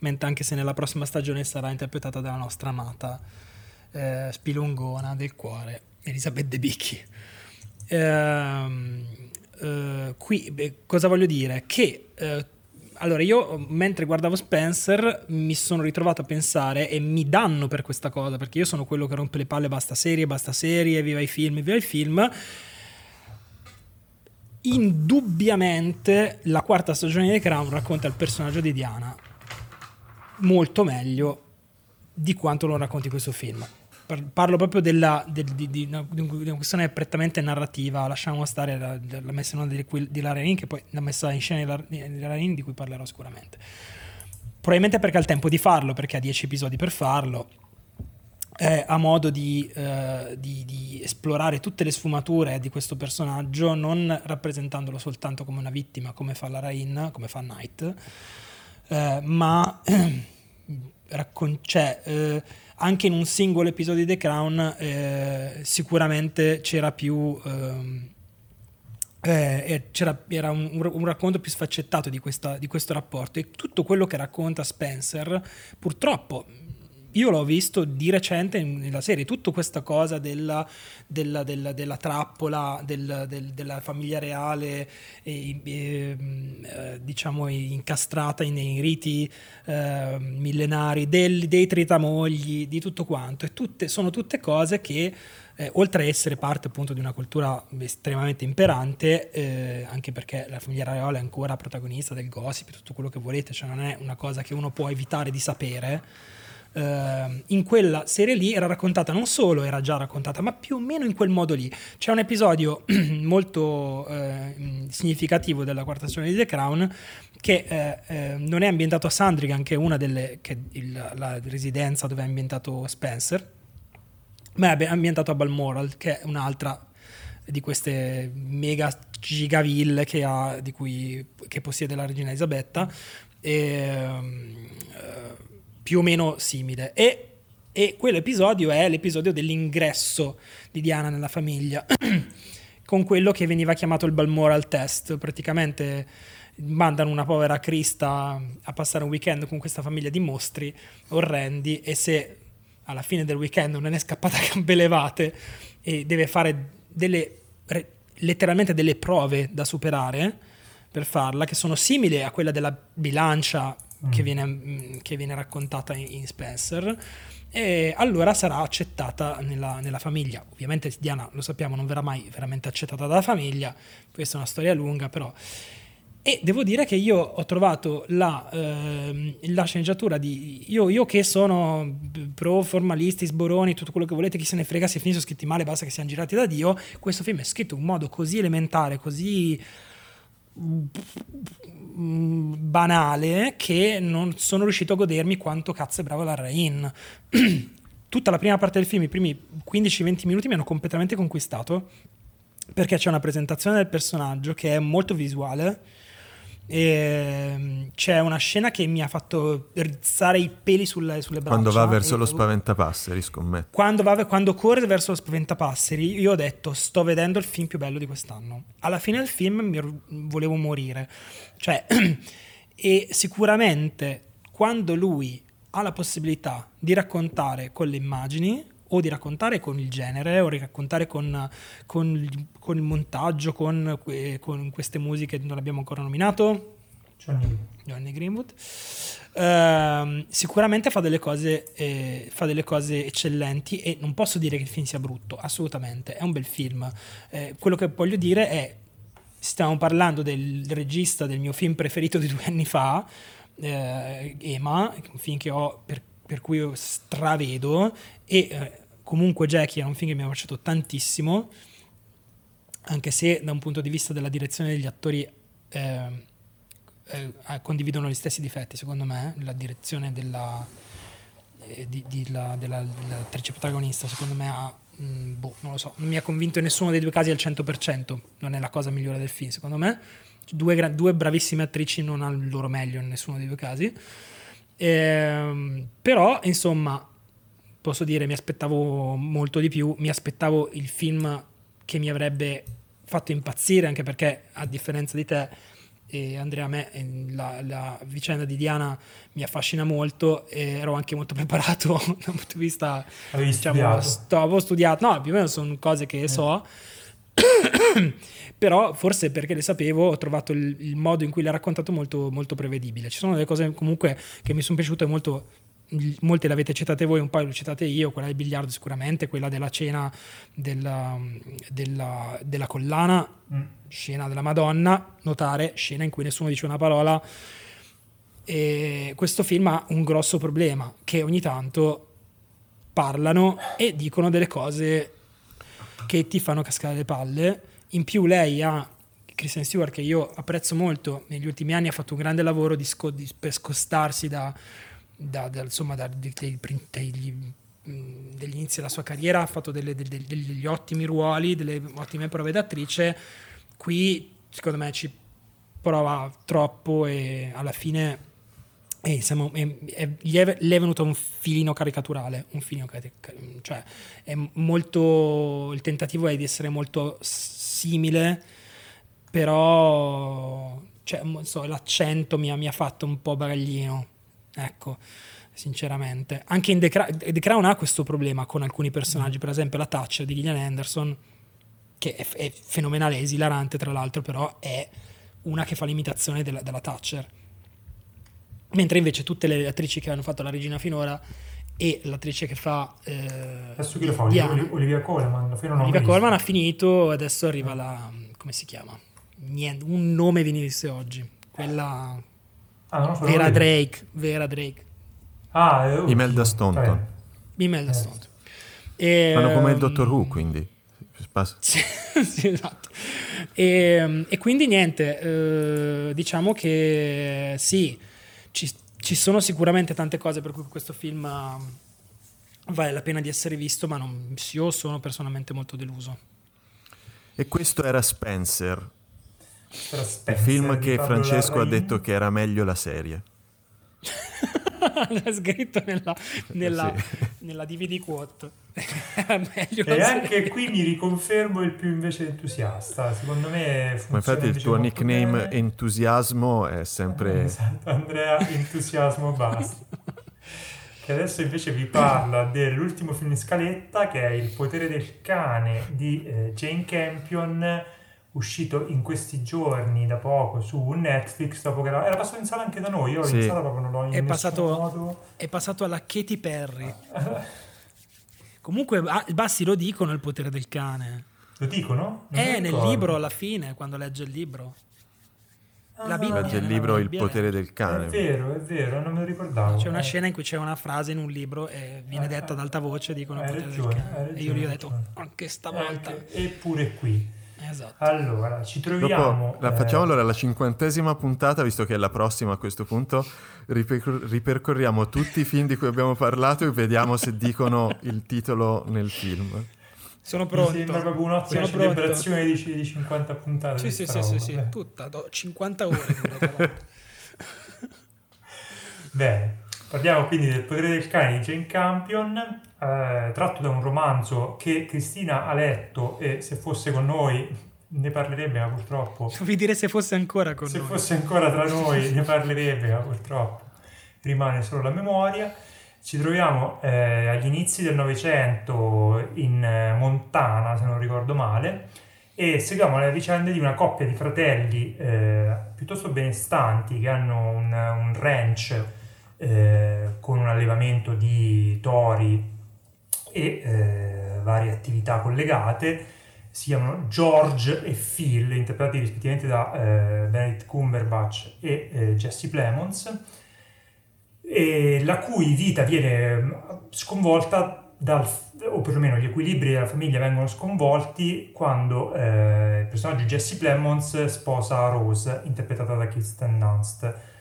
mentre anche se nella prossima stagione sarà interpretata dalla nostra amata eh, spilungona del cuore, Elisabeth De Bicchi. Uh, uh, qui beh, cosa voglio dire? Che uh, allora io mentre guardavo Spencer mi sono ritrovato a pensare e mi danno per questa cosa perché io sono quello che rompe le palle basta serie, basta serie, viva i film, viva i film. Indubbiamente la quarta stagione di Crown racconta il personaggio di Diana molto meglio di quanto lo racconti questo film. Parlo proprio della, del, di, di, una, di, una, questione prettamente narrativa, lasciamo stare la, la messa in onda di, di Larenin, che poi la messa in scena di Larenin di cui parlerò sicuramente. Probabilmente perché ha il tempo di farlo, perché ha dieci episodi per farlo, ha modo di, eh, di, di, esplorare tutte le sfumature di questo personaggio, non rappresentandolo soltanto come una vittima, come fa la Rain, come fa Knight, eh, ma raccon- cioè, eh, anche in un singolo episodio di The Crown eh, sicuramente c'era più... Ehm, eh, c'era, era un, un, racconto più sfaccettato di, questa, di questo rapporto. E tutto quello che racconta Spencer purtroppo io l'ho visto di recente nella serie, tutta questa cosa della, della, della, della trappola del, del, della famiglia reale, e, e, eh, diciamo incastrata nei riti eh, millenari, del, dei tritamogli, di tutto quanto. E tutte, sono tutte cose che, eh, oltre a essere parte appunto di una cultura estremamente imperante, eh, anche perché la famiglia reale è ancora protagonista del gossip, tutto quello che volete, cioè non è una cosa che uno può evitare di sapere Uh, in quella serie lì era raccontata non solo, era già raccontata, ma più o meno in quel modo lì. C'è un episodio molto uh, significativo della quarta stagione di The Crown che uh, non è ambientato a Sandringham, che è una delle che il, la residenza dove è ambientato Spencer, ma è ambientato a Balmoral, che è un'altra di queste mega gigaville che, ha, di cui, che possiede la regina Elisabetta. E, più o meno simile. E, e quell'episodio è l'episodio dell'ingresso di Diana nella famiglia, con quello che veniva chiamato il Balmoral Test. Praticamente mandano una povera Crista a passare un weekend con questa famiglia di mostri orrendi e se alla fine del weekend non è scappata a gambe levate e deve fare delle, letteralmente delle prove da superare per farla, che sono simili a quella della bilancia mm. che, viene, mm, che, viene, raccontata in, in, Spencer, e allora sarà accettata nella, nella, famiglia. Ovviamente Diana, lo sappiamo, non verrà mai veramente accettata dalla famiglia, questa è una storia lunga, però... E devo dire che io ho trovato la, eh, la sceneggiatura di... Io, io, che sono pro formalisti, sboroni, tutto quello che volete, chi se ne frega se finisce scritti male, basta che siano girati da Dio, questo film è scritto in un modo così elementare, così banale che non sono riuscito a godermi quanto cazzo è bravo la Rain. Tutta la prima parte del film, i primi 15-20 minuti mi hanno completamente conquistato perché c'è una presentazione del personaggio che è molto visuale e ehm, c'è una scena che mi ha fatto rizzare i peli sulle, sulle braccia. Quando va verso lo spaventapasseri, scommetto. Quando, va, quando corre verso lo spaventapasseri, io ho detto: Sto vedendo il film più bello di quest'anno. Alla fine del film mi volevo morire. Cioè, e sicuramente quando lui ha la possibilità di raccontare con le immagini, o di raccontare con il genere o di raccontare con, con, con il montaggio, con, con, queste musiche che non abbiamo ancora nominato. Johnny, Johnny Greenwood. Ehm, sicuramente fa delle, cose, eh, fa delle cose eccellenti e non posso dire che il film sia brutto, assolutamente, è un bel film. Eh, quello che voglio dire è, stiamo parlando del regista del mio film preferito di due anni fa, eh, Ema, un film che ho per, per cui io stravedo e eh, comunque Jackie è un film che mi ha piaciuto tantissimo, anche se da un punto di vista della direzione degli attori eh, eh, condividono gli stessi difetti, secondo me, la direzione della, eh, di, di la, della, dell'attrice protagonista, secondo me ha, mh, mm, boh, non lo so, non mi ha convinto in nessuno dei due casi al 100%, non è la cosa migliore del film, secondo me. Due, due bravissime attrici non il loro meglio in nessuno dei due casi. Eh, però, insomma, posso dire, mi aspettavo molto di più, mi aspettavo il film che mi avrebbe fatto impazzire, anche perché, a differenza di te, e Andrea a me la, la, vicenda di Diana mi affascina molto e ero anche molto preparato dal punto di vista avevi diciamo, studiato avevo studiato no più o meno sono cose che eh. so però forse perché le sapevo ho trovato il, il modo in cui l'ha raccontato molto, molto prevedibile ci sono delle cose comunque che mi sono piaciute molto molte le avete citate voi, un paio le citate io, quella del biliardo sicuramente, quella della cena della, della, della collana, mm. scena della Madonna, notare, scena in cui nessuno dice una parola. E questo film ha un grosso problema, che ogni tanto parlano e dicono delle cose che ti fanno cascare le palle. In più lei ha Kristen Stewart, che io apprezzo molto, negli ultimi anni ha fatto un grande lavoro di sco- di, per scostarsi da da, da, insomma, da, dei, degli, degli inizi della sua carriera ha fatto delle, delle, degli ottimi ruoli, delle ottime prove d'attrice. Qui secondo me ci prova troppo e alla fine eh, siamo, è, è, gli è, è, venuto un filino caricaturale, un filino cioè è molto, il tentativo è di essere molto simile, però cioè, so, l'accento mi ha, mi ha fatto un po' baraglino Ecco, sinceramente. Anche in The, Cra- The Crown ha questo problema con alcuni personaggi, per esempio la Thatcher di Gillian Anderson, che è, è fenomenale, esilarante tra l'altro, però è una che fa l'imitazione della, della Thatcher. Mentre invece tutte le attrici che hanno fatto la regina finora e l'attrice che fa eh, adesso chi lo fa? Diana, Olivia Colman Olivia Colman ha finito adesso arriva la come si chiama niente un nome vi disse oggi quella Ah, so, Vera Drake, Vera Drake. Ah, eh, Imelda Staunton. Imelda eh. Staunton. E, Fanno come il Dottor Who, quindi. Sì, sì, esatto. E, e quindi niente, eh, diciamo che sì, ci, ci, sono sicuramente tante cose per cui questo film vale la pena di essere visto, ma non, io sono personalmente molto deluso. E questo era Spencer, il film che Francesco ha detto che era meglio la serie. L'ha scritto nella, nella, sì. nella DVD quote. e anche qui mi riconfermo il più invece entusiasta. Secondo me Ma infatti il tuo nickname bene. entusiasmo è sempre... Esatto, Andrea entusiasmo basta. che adesso invece vi parla dell'ultimo film in scaletta che è Il potere del cane di eh, Jane Campion uscito in questi giorni da poco su Netflix dopo che era, era passato in sala anche da noi io sì. in sala proprio non l'ho in è passato, modo. è passato alla Katy Perry. Comunque ah, Bassi lo dicono il potere del cane. Lo dicono? Non è nel libro alla fine quando legge il libro. Ah, la Bibbia, legge il libro Il potere del cane. È vero è vero non me lo ricordavo. C'è una eh. scena in cui c'è una frase in un libro e viene eh, detta ad alta voce dicono il potere ragione, del cane e io gli ho detto anche stavolta anche, eppure qui Esatto. Allora, ci troviamo. Dopo, la facciamo eh... allora la cinquantesima puntata, visto che è la prossima a questo punto. Riper- ripercorriamo tutti i film di cui abbiamo parlato e vediamo se dicono il titolo nel film. Sono pronto. Mi sembra proprio un'ottima Sono celebrazione di, di 50 puntate. Sì, sì, sì, sì, sì, tutta, 50 ore. Bene, parliamo quindi del potere del cane di Jane Campion eh, tratto da un romanzo che Cristina ha letto e se fosse con noi ne parlerebbe, ma purtroppo... Vuoi dire se fosse ancora con se noi? Se fosse ancora tra noi ne parlerebbe, ma purtroppo rimane solo la memoria. Ci troviamo eh, agli inizi del Novecento in eh, Montana, se non ricordo male, e seguiamo le vicende di una coppia di fratelli eh, piuttosto benestanti che hanno un, un ranch eh, con un allevamento di tori e eh, varie attività collegate. Si chiamano George e Phil, interpretati rispettivamente da eh, Benedict Cumberbatch e eh, Jesse Plemons, e la cui vita viene mm, sconvolta dal, o perlomeno gli equilibri della famiglia vengono sconvolti quando eh, il personaggio Jesse Plemons sposa Rose, interpretata da Kirsten Dunst.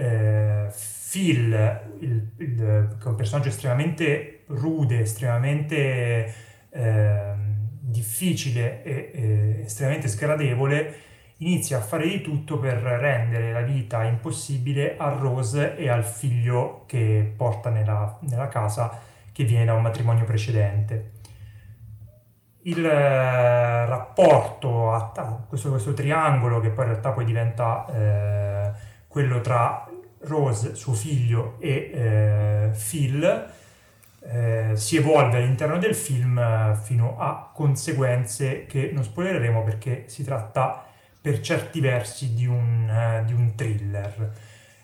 Eh, Phil, il, il, che è un personaggio estremamente rude, estremamente eh, difficile e eh, estremamente sgradevole, inizia a fare di tutto per rendere la vita impossibile a Rose e al figlio che porta nella, nella casa che viene da un matrimonio precedente. Il eh, rapporto a, a questo, questo, triangolo, che poi in realtà poi diventa eh, quello tra Rose, suo figlio, e eh, Phil, eh, si evolve all'interno del film eh, fino a conseguenze che non spoileremo perché si tratta per certi versi di un, eh, di un thriller.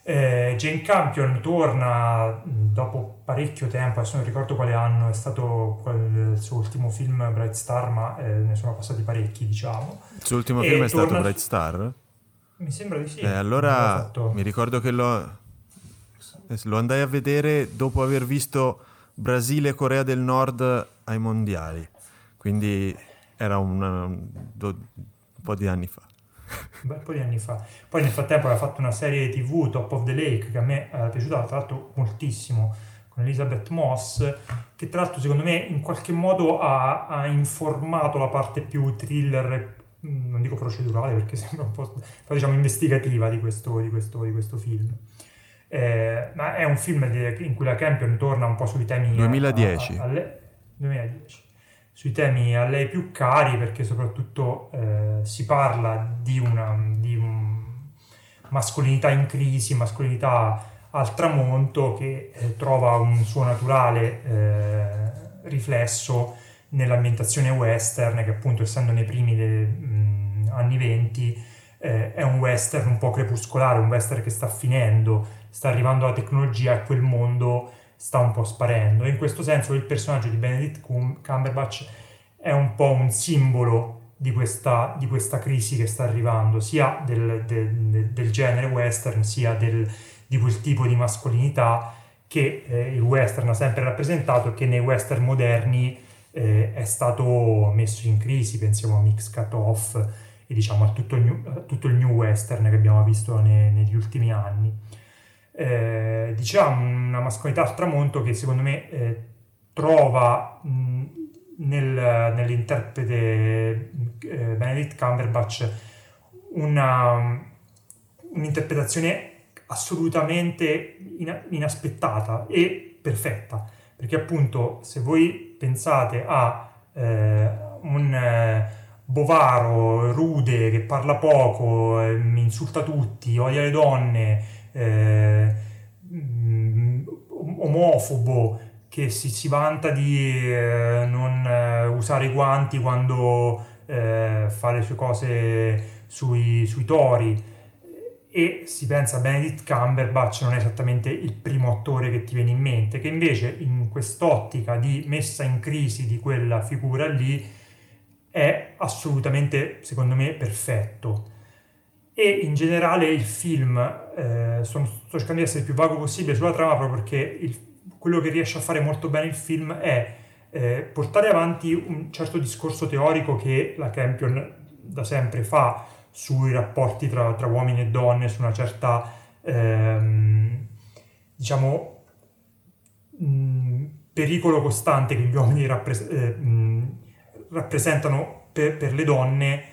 Eh, Jane Campion torna dopo parecchio tempo, adesso non ricordo quale anno è stato quel, il suo ultimo film Bright Star, ma eh, ne sono passati parecchi, diciamo. Il suo ultimo e film è stato Bright Star? Mi sembra di sì. Eh, allora mi ricordo che lo, eh, lo andai a vedere dopo aver visto Brasile e Corea del Nord ai mondiali, quindi era un, un, un po' di anni fa un bel po' di anni fa. Poi nel frattempo aveva fatto una serie tv, Top of the Lake, che a me è piaciuta tra l'altro moltissimo, con Elizabeth Moss, che tra l'altro secondo me in qualche modo ha, ha informato la parte più thriller, non dico procedurale perché sembra un po', però diciamo investigativa di questo, di questo, di questo film. Eh, ma è un film in cui la Campion torna un po' sui temi... 2010. A, a, a, 2010 sui temi a lei più cari perché soprattutto eh, si parla di una di un mascolinità in crisi, mascolinità al tramonto che eh, trova un suo naturale eh, riflesso nell'ambientazione western che appunto essendo nei primi de, mh, anni 20 eh, è un western un po' crepuscolare, un western che sta finendo, sta arrivando la tecnologia e quel mondo sta un po' sparendo. E in questo senso il personaggio di Benedict Cumberbatch è un po' un simbolo di questa, di questa crisi che sta arrivando, sia del, del, del genere western, sia del, di quel tipo di mascolinità che eh, il western ha sempre rappresentato e che nei western moderni eh, è stato messo in crisi, pensiamo a Mix Cut Off e diciamo a tutto il new, tutto il new western che abbiamo visto ne, negli ultimi anni. Eh, diciamo una mascolinità al tramonto che secondo me eh, trova mh, nel, nell'interprete eh, Benedict Cumberbatch una, un'interpretazione assolutamente in, inaspettata e perfetta. Perché appunto se voi pensate a eh, un eh, bovaro rude che parla poco, mi insulta tutti, odia le donne, eh, mm, omofobo che si, si, vanta di eh, non eh, usare i guanti quando eh, fa le sue cose sui, sui, tori e si pensa a Benedict Cumberbatch non è esattamente il primo attore che ti viene in mente che invece in quest'ottica di messa in crisi di quella figura lì è assolutamente secondo me perfetto. E in generale il film, eh, sto, sto, cercando di essere il più vago possibile sulla trama proprio perché il, quello che riesce a fare molto bene il film è eh, portare avanti un certo discorso teorico che la Campion da sempre fa sui rapporti tra, tra uomini e donne, su una certa, ehm, diciamo, mh, pericolo costante che gli uomini rappres- eh, mh, rappresentano per, per le donne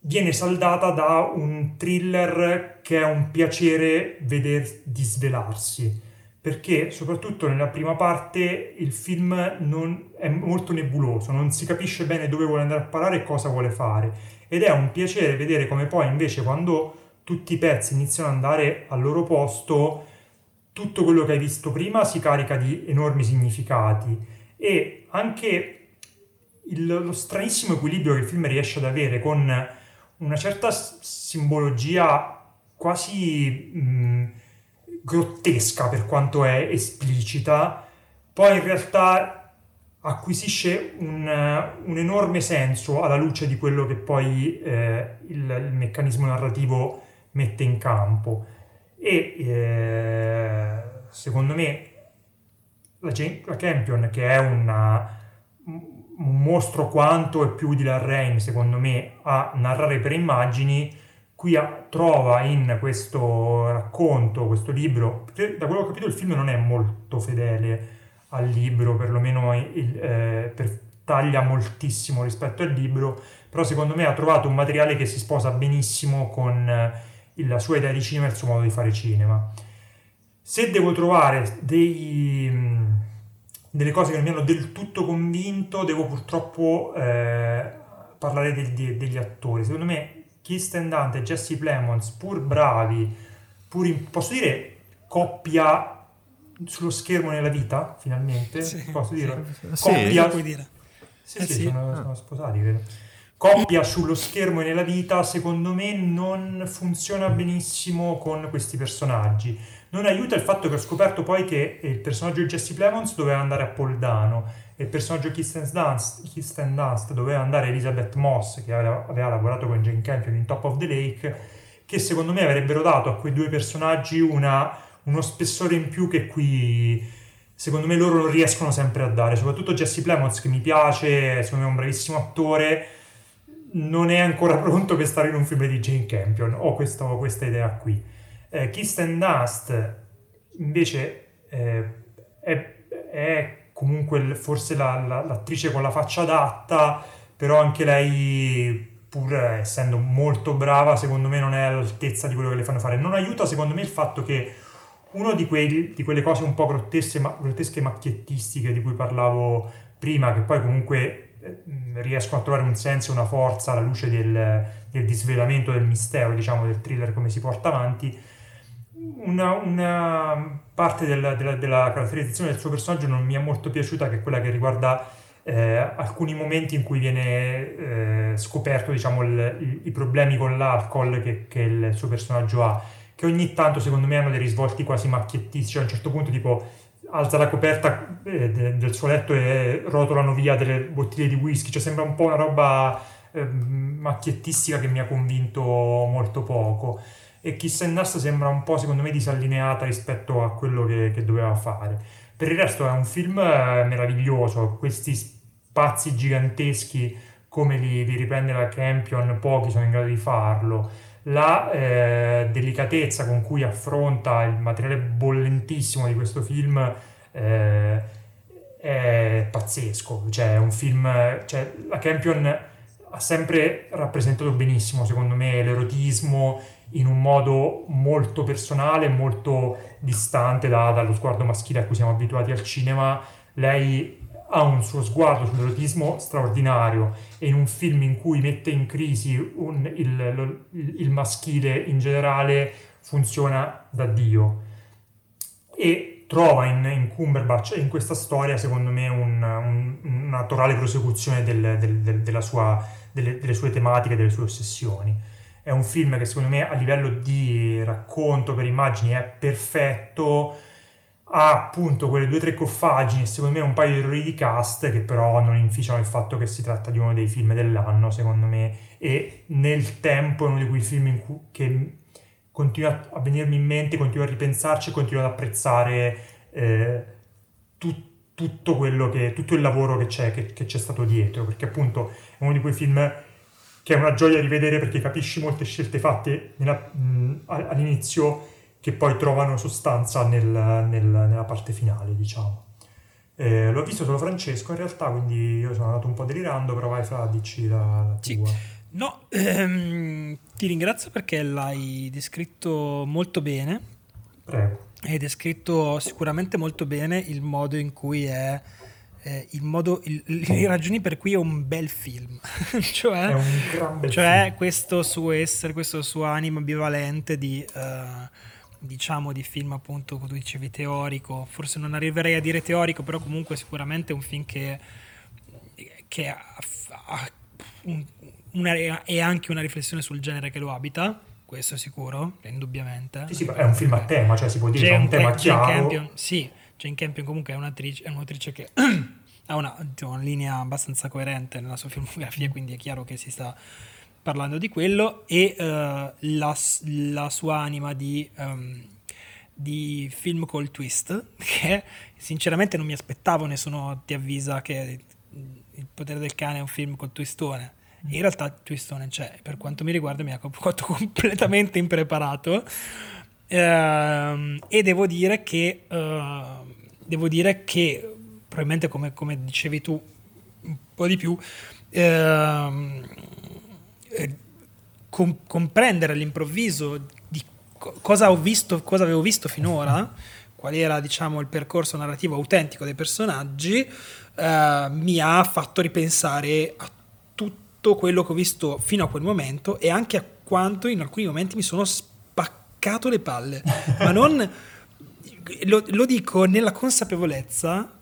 viene saldata da un thriller che è un piacere veder disvelarsi. Perché soprattutto nella prima parte il film non, è molto nebuloso, non si capisce bene dove vuole andare a parare e cosa vuole fare ed è un piacere vedere come poi invece quando tutti i pezzi iniziano ad andare al loro posto tutto quello che hai visto prima si carica di enormi significati. E anche il, lo stranissimo equilibrio che il film riesce ad avere con una certa simbologia quasi mh, grottesca per quanto è esplicita, poi in realtà acquisisce un, un enorme senso alla luce di quello che poi eh, il, il, meccanismo narrativo mette in campo. E eh, secondo me la, la, Campion, che è una, un mostro quanto e più di la Rain, secondo me, a narrare per immagini, qui trova in questo racconto, questo libro, da quello che ho capito il film non è molto fedele al libro, perlomeno il, eh, per, taglia moltissimo rispetto al libro, però secondo me ha trovato un materiale che si sposa benissimo con eh, la sua idea di cinema e il suo modo di fare cinema. Se devo trovare dei, delle cose che non mi hanno del tutto convinto, devo purtroppo eh, parlare de, degli attori. Secondo me Kirsten Dante e Jesse Plemons, pur bravi, pur in, posso dire coppia sullo schermo nella vita, finalmente? Sì, posso dire? Sì, coppia... Puoi dire. Sì, eh, sì, sì. Sono, sono, sposati, credo. Coppia sullo schermo e nella vita, secondo me, non funziona benissimo con questi personaggi. Non aiuta il fatto che ho scoperto poi che il personaggio di Jesse Plemons doveva andare a Poldano e il personaggio Kirsten Dunst, Kirsten Dunst doveva andare Elizabeth Moss, che aveva, aveva lavorato con Jane Campion in Top of the Lake, che secondo me avrebbero dato a quei due personaggi una, uno spessore in più che qui secondo me loro riescono sempre a dare, soprattutto Jesse Plemons che mi piace, secondo me è un bravissimo attore, non è ancora pronto per stare in un film di Jane Campion, ho questo, questa idea qui. Eh, Kirsten Dunst invece eh, è, è comunque forse la, la, l'attrice con la faccia adatta, però anche lei, pur essendo molto brava, secondo me non è all'altezza di quello che le fanno fare. Non aiuta secondo me il fatto che una di, di, quelle cose un po' grottesche, ma, grottesche macchiettistiche di cui parlavo prima, che poi comunque eh, riescono a trovare un senso e una forza alla luce del, del disvelamento del mistero, diciamo, del thriller come si porta avanti, una, una parte della, della, della, caratterizzazione del suo personaggio non mi è molto piaciuta, che è quella che riguarda eh, alcuni momenti in cui viene eh, scoperto diciamo, il, il, i problemi con l'alcol che, che, il suo personaggio ha, che ogni tanto secondo me hanno dei risvolti quasi macchiettistici, a un certo punto tipo alza la coperta eh, de, del suo letto e rotolano via delle bottiglie di whisky, cioè sembra un po' una roba ehm, macchiettistica che mi ha convinto molto poco e Kiss and Dust sembra un po' secondo me disallineata rispetto a quello che, che doveva fare. Per il resto è un film eh, meraviglioso, questi spazi giganteschi come li, li riprende la Campion, pochi sono in grado di farlo. La eh, delicatezza con cui affronta il materiale bollentissimo di questo film eh, è pazzesco. Cioè, è un film. Cioè, la Campion ha sempre rappresentato benissimo, secondo me, l'erotismo, in un modo molto personale, molto distante da, dallo sguardo maschile a cui siamo abituati al cinema. Lei ha un suo sguardo sull'erotismo straordinario e in un film in cui mette in crisi un, il, il, il, maschile in generale funziona da Dio. E trova in, in Cumberbatch in questa storia, secondo me, un, un, una naturale prosecuzione del, del, del, sua, delle, delle sue tematiche, delle sue ossessioni è un film che secondo me a livello di racconto per immagini è perfetto, ha appunto quelle due o tre coffaggini, secondo me un paio di errori di cast che però non inficiano il fatto che si tratta di uno dei film dell'anno, secondo me, e nel tempo è uno di quei film cui, che continua a venirmi in mente, continuo a ripensarci continuo ad apprezzare eh, tu, tutto, quello che, tutto il lavoro che c'è, che, che c'è stato dietro, perché appunto è uno di quei film che è una gioia rivedere perché capisci molte scelte fatte nella, mh, all'inizio che poi trovano sostanza nel, nel, nella parte finale, diciamo. Eh, l'ho visto solo Francesco in realtà, quindi io sono andato un po' delirando, però vai Fra, dici la, la sì. tua. No, ehm, ti ringrazio perché l'hai descritto molto bene. Prego. Hai descritto sicuramente molto bene il modo in cui è eh, il modo, il, le ragioni per cui è un bel film, cioè, è un gran bel cioè film. questo suo essere, questo suo animo ambivalente di, uh, diciamo, di film appunto, come tu dicevi, teorico, forse non arriverei a dire teorico, però comunque sicuramente è un film che che ha, ha un, una, è anche una riflessione sul genere che lo abita, questo è sicuro, indubbiamente. Sì, sì, è un film a tema, cioè si può dire che è un tema chiaro. Jane Campion, sì, Jane Campion comunque è un'attrice, è un'attrice che ha una, una, linea abbastanza coerente nella sua filmografia, quindi è chiaro che si sta parlando di quello, e uh, la, la, sua anima di... Um, di film col twist che sinceramente non mi aspettavo nessuno ti avvisa che il potere del cane è un film col twistone. In realtà il twistone c'è, per quanto mi riguarda mi ha fatto completamente impreparato. Uh, e devo dire che uh, devo dire che probabilmente come, come, dicevi tu un po' di più uh, com- comprendere all'improvviso di co- cosa visto, cosa avevo visto finora qual era diciamo il percorso narrativo autentico dei personaggi eh, mi ha fatto ripensare a tutto quello che ho visto fino a quel momento e anche a quanto in alcuni momenti mi sono spaccato le palle. Ma non... Lo, lo dico nella consapevolezza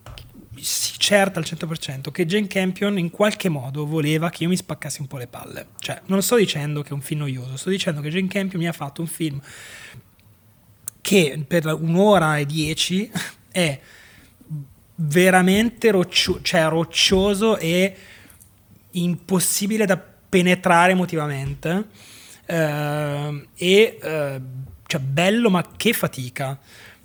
certa al 100% che Jane Campion in qualche modo voleva che io mi spaccassi un po' le palle. Cioè, non sto dicendo che è un film noioso, sto dicendo che Jane Campion mi ha fatto un film che per un'ora e dieci è veramente roccio- cioè roccioso e impossibile da penetrare emotivamente eh, e eh, cioè bello ma che fatica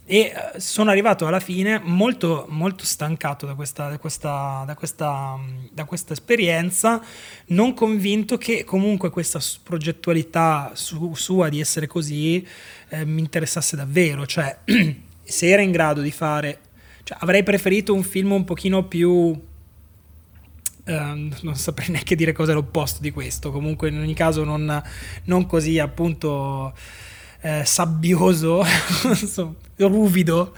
e eh, sono arrivato alla fine molto, molto stancato da questa, da, questa, da, questa, da questa, esperienza, non convinto che comunque questa progettualità su, sua di essere così eh, mi interessasse davvero, cioè se era in grado di fare, cioè, avrei preferito un film un pochino più Uh, non saprei neanche dire cosa è l'opposto di questo, comunque in ogni caso non, non così appunto eh, sabbioso, ruvido,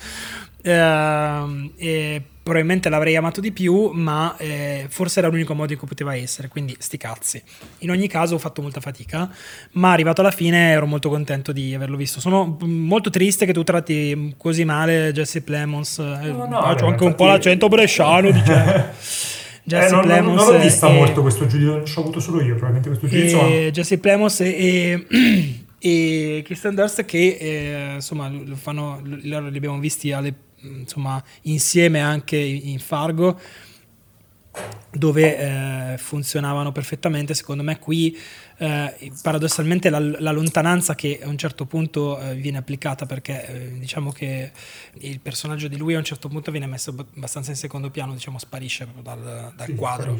uh, e probabilmente l'avrei amato di più, ma eh, forse era l'unico modo in cui poteva essere, quindi sti cazzi. In ogni caso ho fatto molta fatica, ma arrivato alla fine ero molto contento di averlo visto. Sono molto triste che tu tratti così male Jesse Plemons, no, no, eh, ho anche un po' l'accento bresciano, dice... Jesse eh, non, Plemos non, non l'ho vista e, molto questo giudizio, ci ho avuto solo io probabilmente questo giudizio. Jesse Plemos e, e, e Christian Durst che eh, insomma lo fanno, loro li abbiamo visti alle, insomma, insieme anche in Fargo dove eh, funzionavano perfettamente. Secondo me qui eh, paradossalmente la, la, lontananza che a un certo punto eh, viene applicata perché eh, diciamo che il personaggio di lui a un certo punto viene messo abbastanza in secondo piano, diciamo sparisce proprio dal, dal sì, quadro.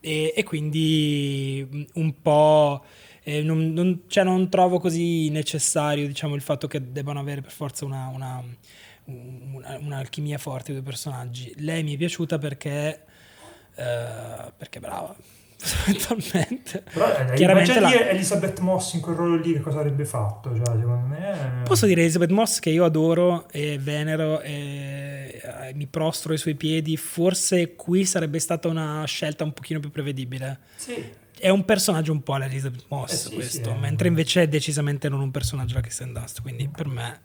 E, e, quindi mm, un po'... Eh, non, non, cioè non, trovo così necessario diciamo, il fatto che debbano avere per forza una, una, una, un'alchimia forte i due personaggi. Lei mi è piaciuta perché eh, perché è brava fondamentalmente. Però eh, chiaramente la... Elizabeth Moss in quel ruolo lì che cosa avrebbe fatto? Cioè, secondo me posso dire Elizabeth Moss che io adoro e venero e eh, mi prostro ai suoi piedi forse qui sarebbe stata una scelta un pochino più prevedibile. Sì è un personaggio un po' l'Elizabeth Moss eh sì, questo, sì, mentre invece è decisamente non un personaggio da Kristen Dust, quindi per me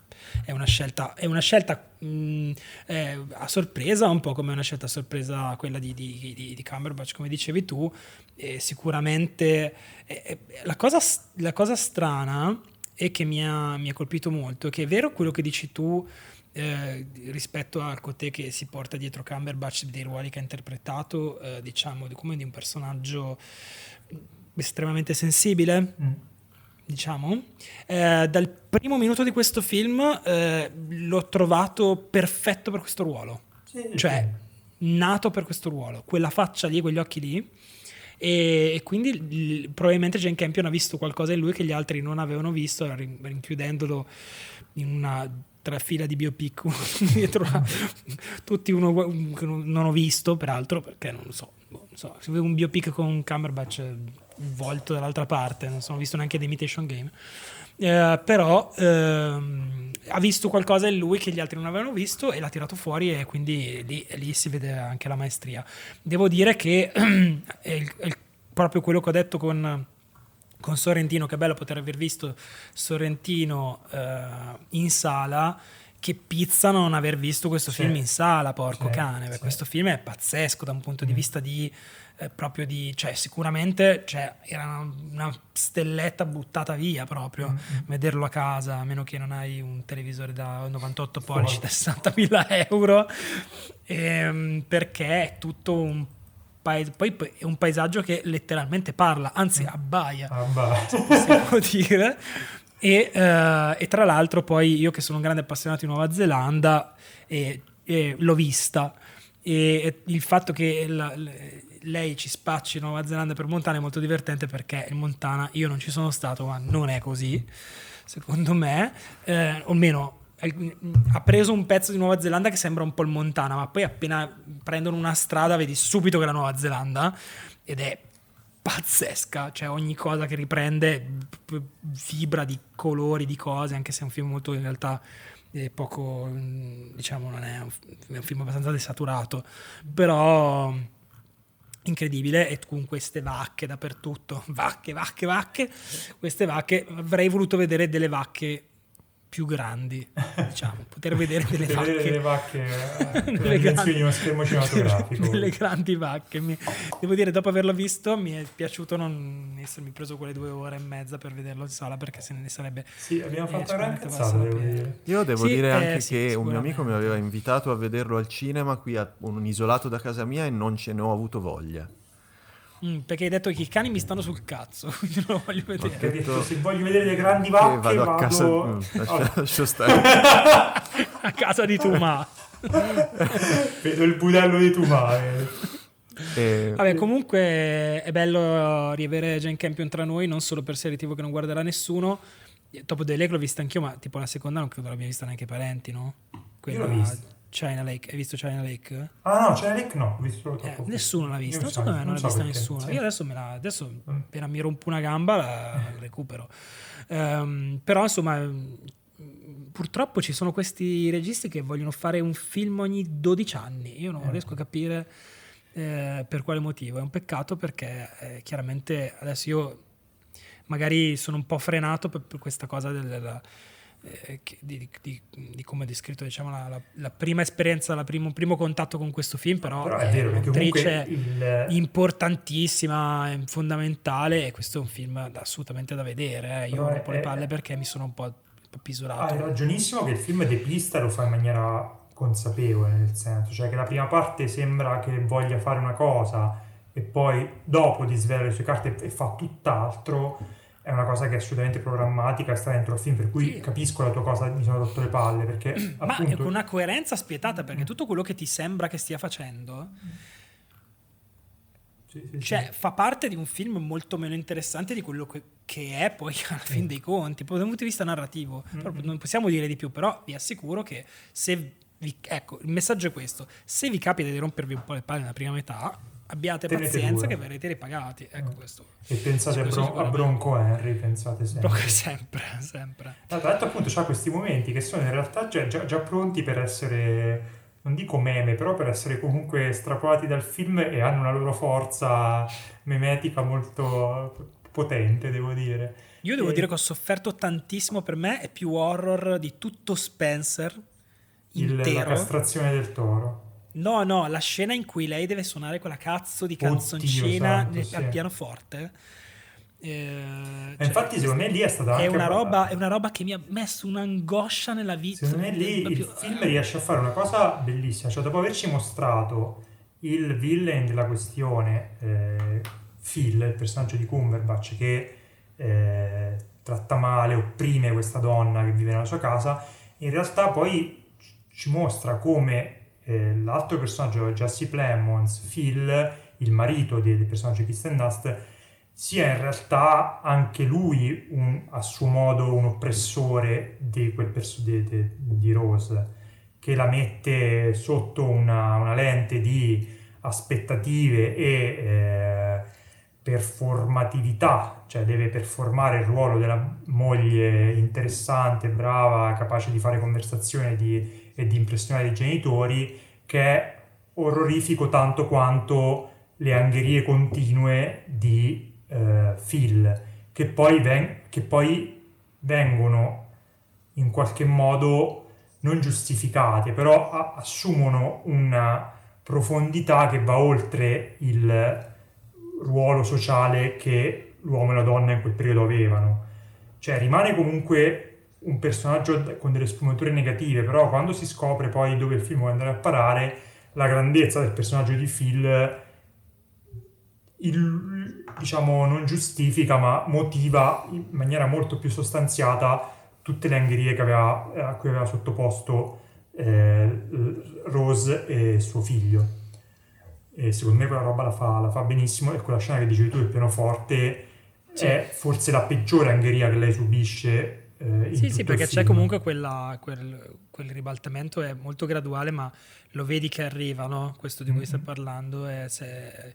è una scelta, è una scelta mh, mm, è a sorpresa, un po' come una scelta a sorpresa quella di, di, di, di Cumberbatch, come dicevi tu, e sicuramente è, è, la, cosa, la, cosa, strana e che mi ha, mi ha colpito molto, che è vero quello che dici tu, eh, rispetto al Cotè che si porta dietro Cumberbatch dei ruoli che ha interpretato, eh, diciamo, come di un personaggio estremamente sensibile. Mm diciamo. Eh, dal primo minuto di questo film eh, l'ho trovato perfetto per questo ruolo. Sì, cioè, nato per questo ruolo. Quella faccia lì, quegli occhi lì. E, e quindi l- probabilmente Jane Campion ha visto qualcosa in lui che gli altri non avevano visto, rinchiudendolo in una trafila di biopic dietro a tutti uno che non ho visto peraltro perché non lo so, boh, non so se avevo un biopic con un volto dall'altra parte, non sono visto neanche The Imitation Game. Eh, però ehm, ha visto qualcosa in lui che gli altri non avevano visto e l'ha tirato fuori e quindi lì, lì si vede anche la maestria. Devo dire che è, il, è il, proprio quello che ho detto con, con, Sorrentino, che è bello poter aver visto Sorrentino eh, in sala che pizza non aver visto questo sì. film in sala, porco sì, cane. Sì. Questo film è pazzesco da un punto di mm. vista di eh, proprio di, cioè sicuramente cioè, era una, una, stelletta buttata via proprio mm-hmm. vederlo a casa, a meno che non hai un televisore da 98 pollici da 60.000 euro, ehm, perché è tutto un paes- poi è un paesaggio che letteralmente parla, anzi mm. abbaia, abbaia. possiamo dire. E, uh, e, tra l'altro poi io che sono un grande appassionato di Nuova Zelanda e, e l'ho vista e il fatto che la, lei ci spacci Nuova Zelanda per Montana è molto divertente perché in Montana io non ci sono stato ma non è così secondo me. Eh, o almeno ha preso un pezzo di Nuova Zelanda che sembra un po' il Montana ma poi appena prendono una strada vedi subito che è la Nuova Zelanda ed è pazzesca, cioè ogni cosa che riprende vibra di colori, di cose, anche se è un film molto in realtà poco, diciamo, non è un film abbastanza desaturato, però incredibile e con queste vacche dappertutto, vacche, vacche, vacche, queste vacche, avrei voluto vedere delle vacche più grandi, diciamo, poter vedere delle poter vacche. Vedere delle vacche delle grandi, di uno schermo cinematografico. delle grandi vacche. Mi, devo dire, dopo averlo visto, mi è piaciuto non essermi preso quelle due ore e mezza per vederlo in sala perché se ne sarebbe. Sì, abbiamo fatto eh, una cazzata, devo dire. Io devo sì, dire eh, anche sì, che un mio amico mi aveva invitato a vederlo al cinema qui a un isolato da casa mia e non ce ne ho avuto voglia. Mm, perché hai detto che i cani mi stanno sul cazzo, quindi non lo voglio vedere. Perché detto, se voglio vedere le grandi vacche vado, vado a casa. Vado... Mm, lascia, lascia stare. a casa di Tuma. Vedo il budello di Tuma. Eh. E... Vabbè, comunque è bello riavere Jane Campion tra noi, non solo per serie TV che non guarderà nessuno. Dopo The Lake l'ho vista anch'io, ma tipo la seconda non credo l'abbia vista neanche i parenti, no? Quella... Io l'ho vista. China Lake, hai visto China Lake? Ah no, China Lake no, ho visto eh, Nessuno l'ha vista, secondo me non, l'ha so vista perché, nessuno. Sì. Io adesso, me la, adesso mm. appena mi rompo una gamba la recupero. Um, però insomma, purtroppo ci sono questi registi che vogliono fare un film ogni 12 anni. Io non eh. riesco a capire eh, per quale motivo. È un peccato perché eh, chiaramente adesso io magari sono un po' frenato per, per questa cosa della eh, di, di, di, come ha descritto diciamo, la, la, la, prima esperienza, il primo, primo, contatto con questo film, però, però è, vero, un'attrice il... importantissima, fondamentale e questo è un film assolutamente da vedere. Eh. Io rompo le palle perché mi sono un po', un po pisurato. Hai ragionissimo che il film depista lo fa in maniera consapevole, nel senso, cioè che la prima parte sembra che voglia fare una cosa e poi dopo di svelare le sue carte e fa tutt'altro è una cosa che è assolutamente programmatica, sta dentro il film, per cui sì. capisco la tua cosa, mi sono rotto le palle, perché Ma appunto... è con una coerenza spietata, perché tutto quello che ti sembra che stia facendo... Sì, sì, cioè, fa parte di un film molto meno interessante di quello che, che è poi alla fin dei conti, dal punto di vista narrativo. Mm-hmm. Non possiamo dire di più, però vi assicuro che se vi, ecco, il messaggio è questo: se vi capita di rompervi un po' le palle nella prima metà, abbiate Tenete pazienza due. che verrete ripagati. Ecco mm. questo. E pensate a, Bron- a, Bronco Henry, pensate sempre. Bronco sempre, sempre. Tra l'altro appunto c'ha questi momenti che sono in realtà già, già, già, pronti per essere, non dico meme, però per essere comunque estrapolati dal film e hanno una loro forza memetica molto potente, devo dire. Io devo e... dire che ho sofferto tantissimo, per me è più horror di tutto Spencer intero. Il, la castrazione del toro. No, no, la scena in cui lei deve suonare quella cazzo di canzoncina santo, al pianoforte. Eh, cioè, infatti, secondo me lì è stata è una, roba, è una roba che mi ha messo un'angoscia nella vita. Secondo me lì proprio... il film riesce a fare una cosa bellissima. Cioè, dopo averci mostrato il villain della questione, eh, Phil, il personaggio di Cumberbatch, che eh, tratta male, opprime questa donna che vive nella sua casa, in realtà poi ci mostra come eh, l'altro personaggio, Jesse Plemons, Phil, il marito del personaggio di Kristen Dust, sia in realtà anche lui un, a suo modo un oppressore di, quel perso- di Rose, che la mette sotto una, una lente di aspettative e eh, performatività, cioè deve performare il ruolo della moglie interessante, brava, capace di fare conversazione di e di impressionare i genitori, che è orrorifico tanto quanto le angherie continue di eh, Phil, che poi, ven- che poi vengono in qualche modo non giustificate, però a- assumono una profondità che va oltre il ruolo sociale che l'uomo e la donna in quel periodo avevano. Cioè rimane comunque un personaggio con delle sfumature negative, però quando si scopre poi dove il film vuole andare a parare, la grandezza del personaggio di Phil il, diciamo non giustifica ma motiva in maniera molto più sostanziata tutte le angherie che aveva, a cui aveva sottoposto eh, Rose e suo figlio e secondo me quella roba la fa, la fa benissimo e quella scena che dicevi tu del pianoforte sì. è forse la peggiore angheria che lei subisce eh, sì, sì, perché c'è comunque quella, quel, quel, ribaltamento è molto graduale, ma lo vedi che arriva, no? Questo di cui mm-hmm. stai parlando è, se,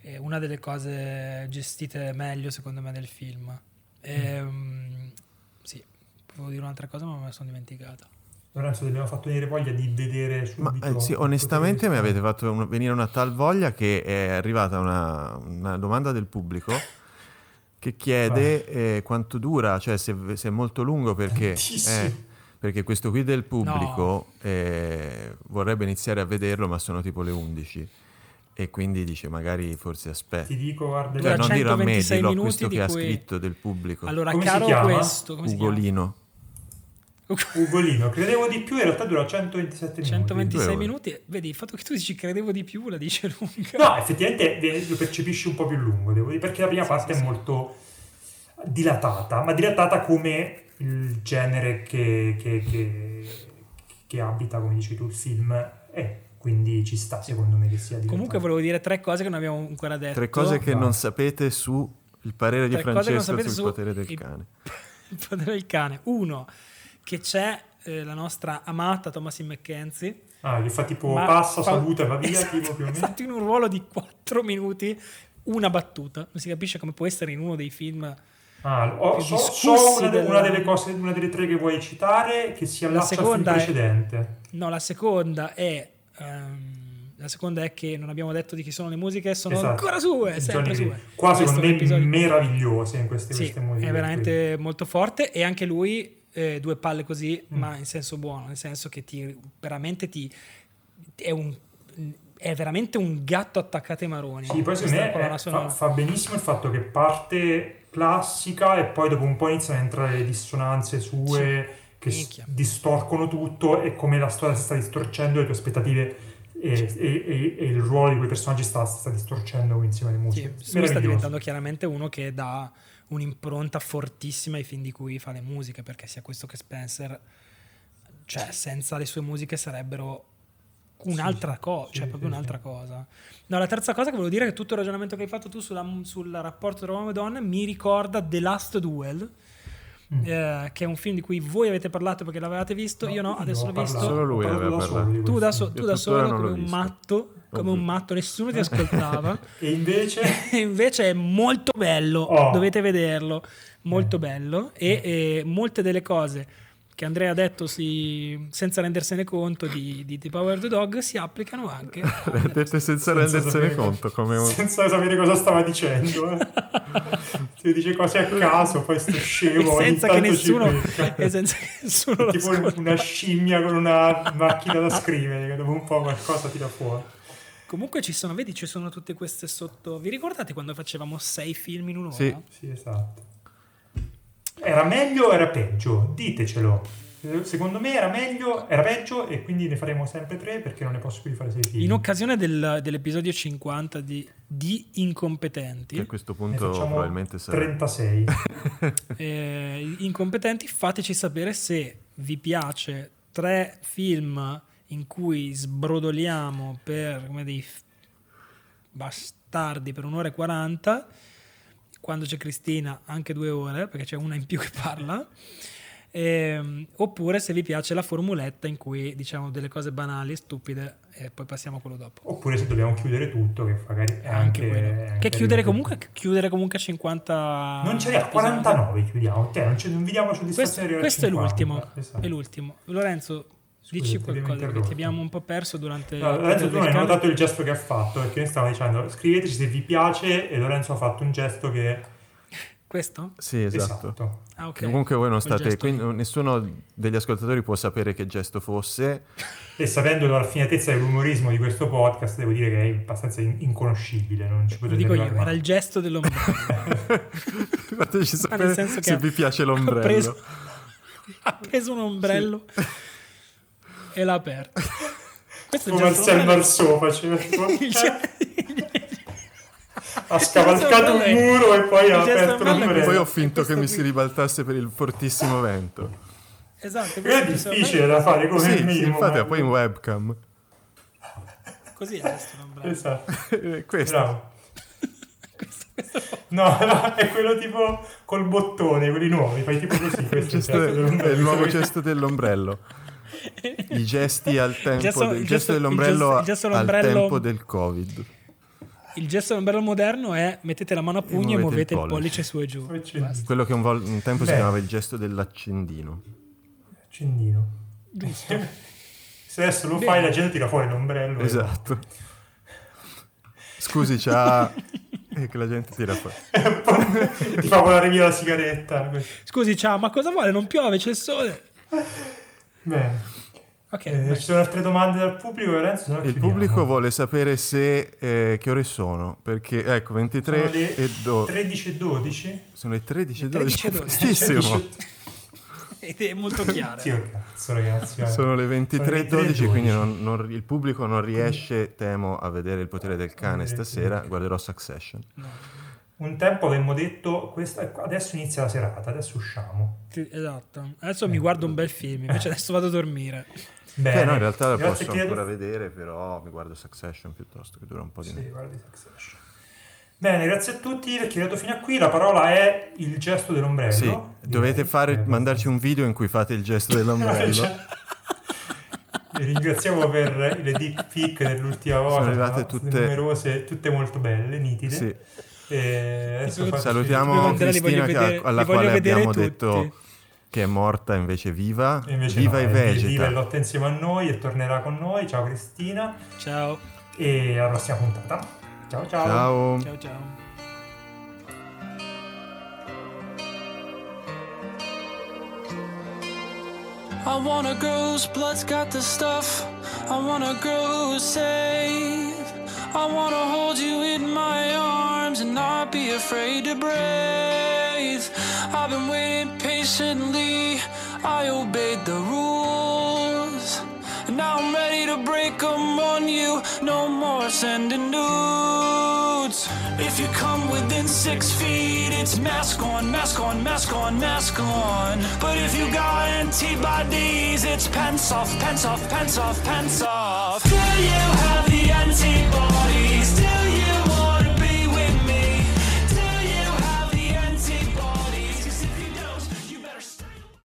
è, una delle cose gestite meglio, secondo me, nel film. E, mm. sì, volevo dire un'altra cosa, ma me la sono dimenticata. Lorenzo, ti abbiamo fatto venire voglia di vedere subito. Ma, eh, sì, onestamente mi avete fatto un, venire una tal voglia che è arrivata una, una domanda del pubblico che chiede eh, quanto dura, cioè se, se, è molto lungo perché, eh, perché questo qui del pubblico no. eh, vorrebbe iniziare a vederlo ma sono tipo le 11 e quindi dice magari forse aspetta. Ti dico, guarda, cioè, non dirò a me, dirò a questo che cui... ha scritto del pubblico. Allora, come caro questo, come Ugolino. Ugolino, credevo di più, in realtà dura 127 minuti. 126 minuti, vedi, il fatto che tu dici credevo di più la dice lunga. No, effettivamente lo percepisci un po' più lungo, devo dire, perché la prima sì, parte sì, è molto dilatata, ma dilatata come il genere che, che, che, che, abita, come dici tu, il film è. Quindi ci sta, secondo me, che sia dilatata. Comunque volevo dire tre cose che non abbiamo ancora detto. Tre cose che no. non sapete su il parere di tre Francesco sul potere del il, cane. Il potere del cane. Uno, che c'è eh, la nostra amata Thomasin McKenzie. Ah, che fa tipo passa, fa... saluta e va via. Esatto, tipo più o meno. Esatto, in un ruolo di 4 minuti, una battuta. Non si capisce come può essere in uno dei film Ah, ho, so, so una, della... una, delle cose, una delle tre che vuoi citare che si allaccia al precedente. È, no, la seconda è... Um, la seconda è che non abbiamo detto di chi sono le musiche, sono esatto. ancora sue, sempre sue. Qua secondo me episodio... meravigliose in queste, sì, queste musiche. È veramente qui. molto forte e anche lui eh, due palle così, mm. ma in senso buono, nel senso che ti veramente ti è un è veramente un gatto attaccato ai maroni. Sì, poi secondo me è, fa, fa, benissimo il fatto che parte classica e poi dopo un po' iniziano a entrare le dissonanze sue sì, che s- distorcono tutto e come la storia si sta distorcendo le tue aspettative e, e, e, e il ruolo di quei personaggi sta, sta distorcendo insieme alle musiche. Sì, sta diventando chiaramente uno che dà un'impronta fortissima ai film di cui fa le musiche, perché sia questo che Spencer, cioè senza le sue musiche sarebbero un'altra sì, cosa, cioè sì, proprio sì, un'altra cosa. No, la terza cosa che volevo dire è che tutto il ragionamento che hai fatto tu sulla, sul rapporto tra uomo e donna mi ricorda The Last Duel. Mm. Eh, che è un film di cui voi avete parlato perché l'avevate visto, no, io no, adesso l'ho visto. Solo lui. Tu da, so, tu da solo, come un matto, come un matto, nessuno ti ascoltava. e invece? e invece è molto bello, oh. dovete vederlo, molto eh. bello e, e molte delle cose che Andrea ha detto si, senza rendersene conto di, di, di, Power the Dog si applicano anche. Le detto senza, senza rendersene conto. Come un... Senza sapere cosa stava dicendo. Eh. si dice cose a caso, poi sto scemo. E senza che nessuno... e senza che nessuno tipo ascolta. una scimmia con una macchina da scrivere, che dopo un po' qualcosa tira fuori. Comunque ci sono, vedi, ci sono tutte queste sotto... Vi ricordate quando facevamo sei film in un'ora? Sì, sì esatto. Era meglio o era peggio? Ditecelo. Secondo me era meglio, era peggio e quindi ne faremo sempre tre perché non ne posso più fare sei film. In occasione del, dell'episodio 50 di, di, Incompetenti, che a questo punto probabilmente sarà 36. eh, incompetenti, fateci sapere se vi piace tre film in cui sbrodoliamo per come dei bastardi per un'ora e quaranta quando c'è Cristina anche due ore, perché c'è una in più che parla. Eh, oppure se vi piace la formuletta in cui diciamo delle cose banali, stupide e poi passiamo a quello dopo. Oppure se dobbiamo chiudere tutto, che magari è anche, anche, anche Che chiudere comunque, chiudere comunque a 50... Non ce n'è, a 49 chiudiamo, cioè, non, non vi diamo soddisfazione Questo, questo è l'ultimo, esatto. è l'ultimo. Lorenzo, Dici qualcosa che ti abbiamo un po' perso durante no, Lorenzo tu non hai notato il gesto che ha fatto perché noi stavamo dicendo scriveteci se vi piace e Lorenzo ha fatto un gesto che Questo? Sì, esatto. Esatto. Ah, ok. Comunque voi non state, quindi lì. nessuno degli ascoltatori può sapere che gesto fosse. E sapendo la raffinatezza dell'umorismo di questo podcast, devo dire che è abbastanza in- inconoscibile. Non ci Lo potete dico io, era mai. il gesto dell'ombrello. Fateci Ah, sapere senso che se ha- vi piace ha l'ombrello. preso- ha preso un ombrello e l'ha aperto. Questo il Come Marcel. Marceau faceva tipo, Il ge- ha scavalcato un ombrello è- muro e poi ha il aperto ombrello è l'ombrello. Poi ho finto questo che mi qui. si ribaltasse per il fortissimo vento. Esatto, è questo difficile da fare come Sì, sì, infatti, ma- poi in webcam. Così è il gesto dell'ombrello. Esatto, Eh, Questo. bravo. No, no, è quello tipo col bottone, quelli nuovi, fai tipo così, Il questo è il è il nuovo gesto dell'ombrello. I gesti al tempo gesto- del il gesto il dell'ombrello gesto- a- il gesto al tempo del Covid. Il gesto dell'ombrello moderno è mettete la mano a pugno e muovete muovete il il pollice su e giù. Quello che un, vol- un tempo si Beh. chiamava il gesto dell'accendino. accendino. Giusto. Se adesso lo Bene. fai la gente tira fuori l'ombrello. e- Esatto. Scusi, c'ha... E che la gente tira fuori. Ti fa volare via la sigaretta. Scusi, ciao, ma cosa vuole? Non piove, c'è il sole. Bene. Ok, Eh, ci sono altre domande dal pubblico, Lorenzo? No Il chiudiamo. pubblico vuole sapere se eh, che ore sono, perché ecco 23 Sono le e 12. 13 e 12. Sono le 13 e 13 e 12. 12. Prestissimo. Ed è molto chiaro. Cazzo, ragazzi. Sono le 23 Sono e le 12, quindi 12. non- non- il pubblico non riesce, temo, a vedere il potere del cane stasera. Guarderò Succession. Un tempo avevamo detto, questa, adesso inizia la serata, adesso usciamo. Sì, Esatto. Adesso mi guardo un bel film, invece adesso vado a dormire. Bene. Beh, no, in realtà la Grazie, posso credo- ancora vedere, però mi guardo Succession piuttosto, che dura un po' di Sì, guardi Succession. Bene, grazie a tutti per chi è arrivato fino a qui. La parola è il gesto dell'ombrello. Sì, Direi. dovete fare, Eh, mandarci un video in cui fate il gesto dell'ombrello. Vi ringraziamo per le deep pic dell'ultima volta. arrivate no? tutte- numerose, tutte molto belle, nitide. Sì. E faccio- Salutiamo Cristina che- vedere- alla quale abbiamo tutti. detto che è morta invece viva. E invece viva no, e è- Viva e vegeta. lotta insieme a noi e tornerà con noi. Ciao Cristina. Ciao. E alla prossima puntata. Ciao ciao. Ciao. Ciao ciao. I want a girl whose blood's got the stuff. I want a girl who's safe. I want to hold you in my arms and not be afraid to breathe. I've been waiting patiently. I obeyed the rules. And now I'm ready to break 'em on you. No more sending nudes. If you come within six feet, it's mask on, mask on, mask on, mask on. But if you got antibodies, it's pants off, pants off, pants off, pants off. Do you have the antibodies?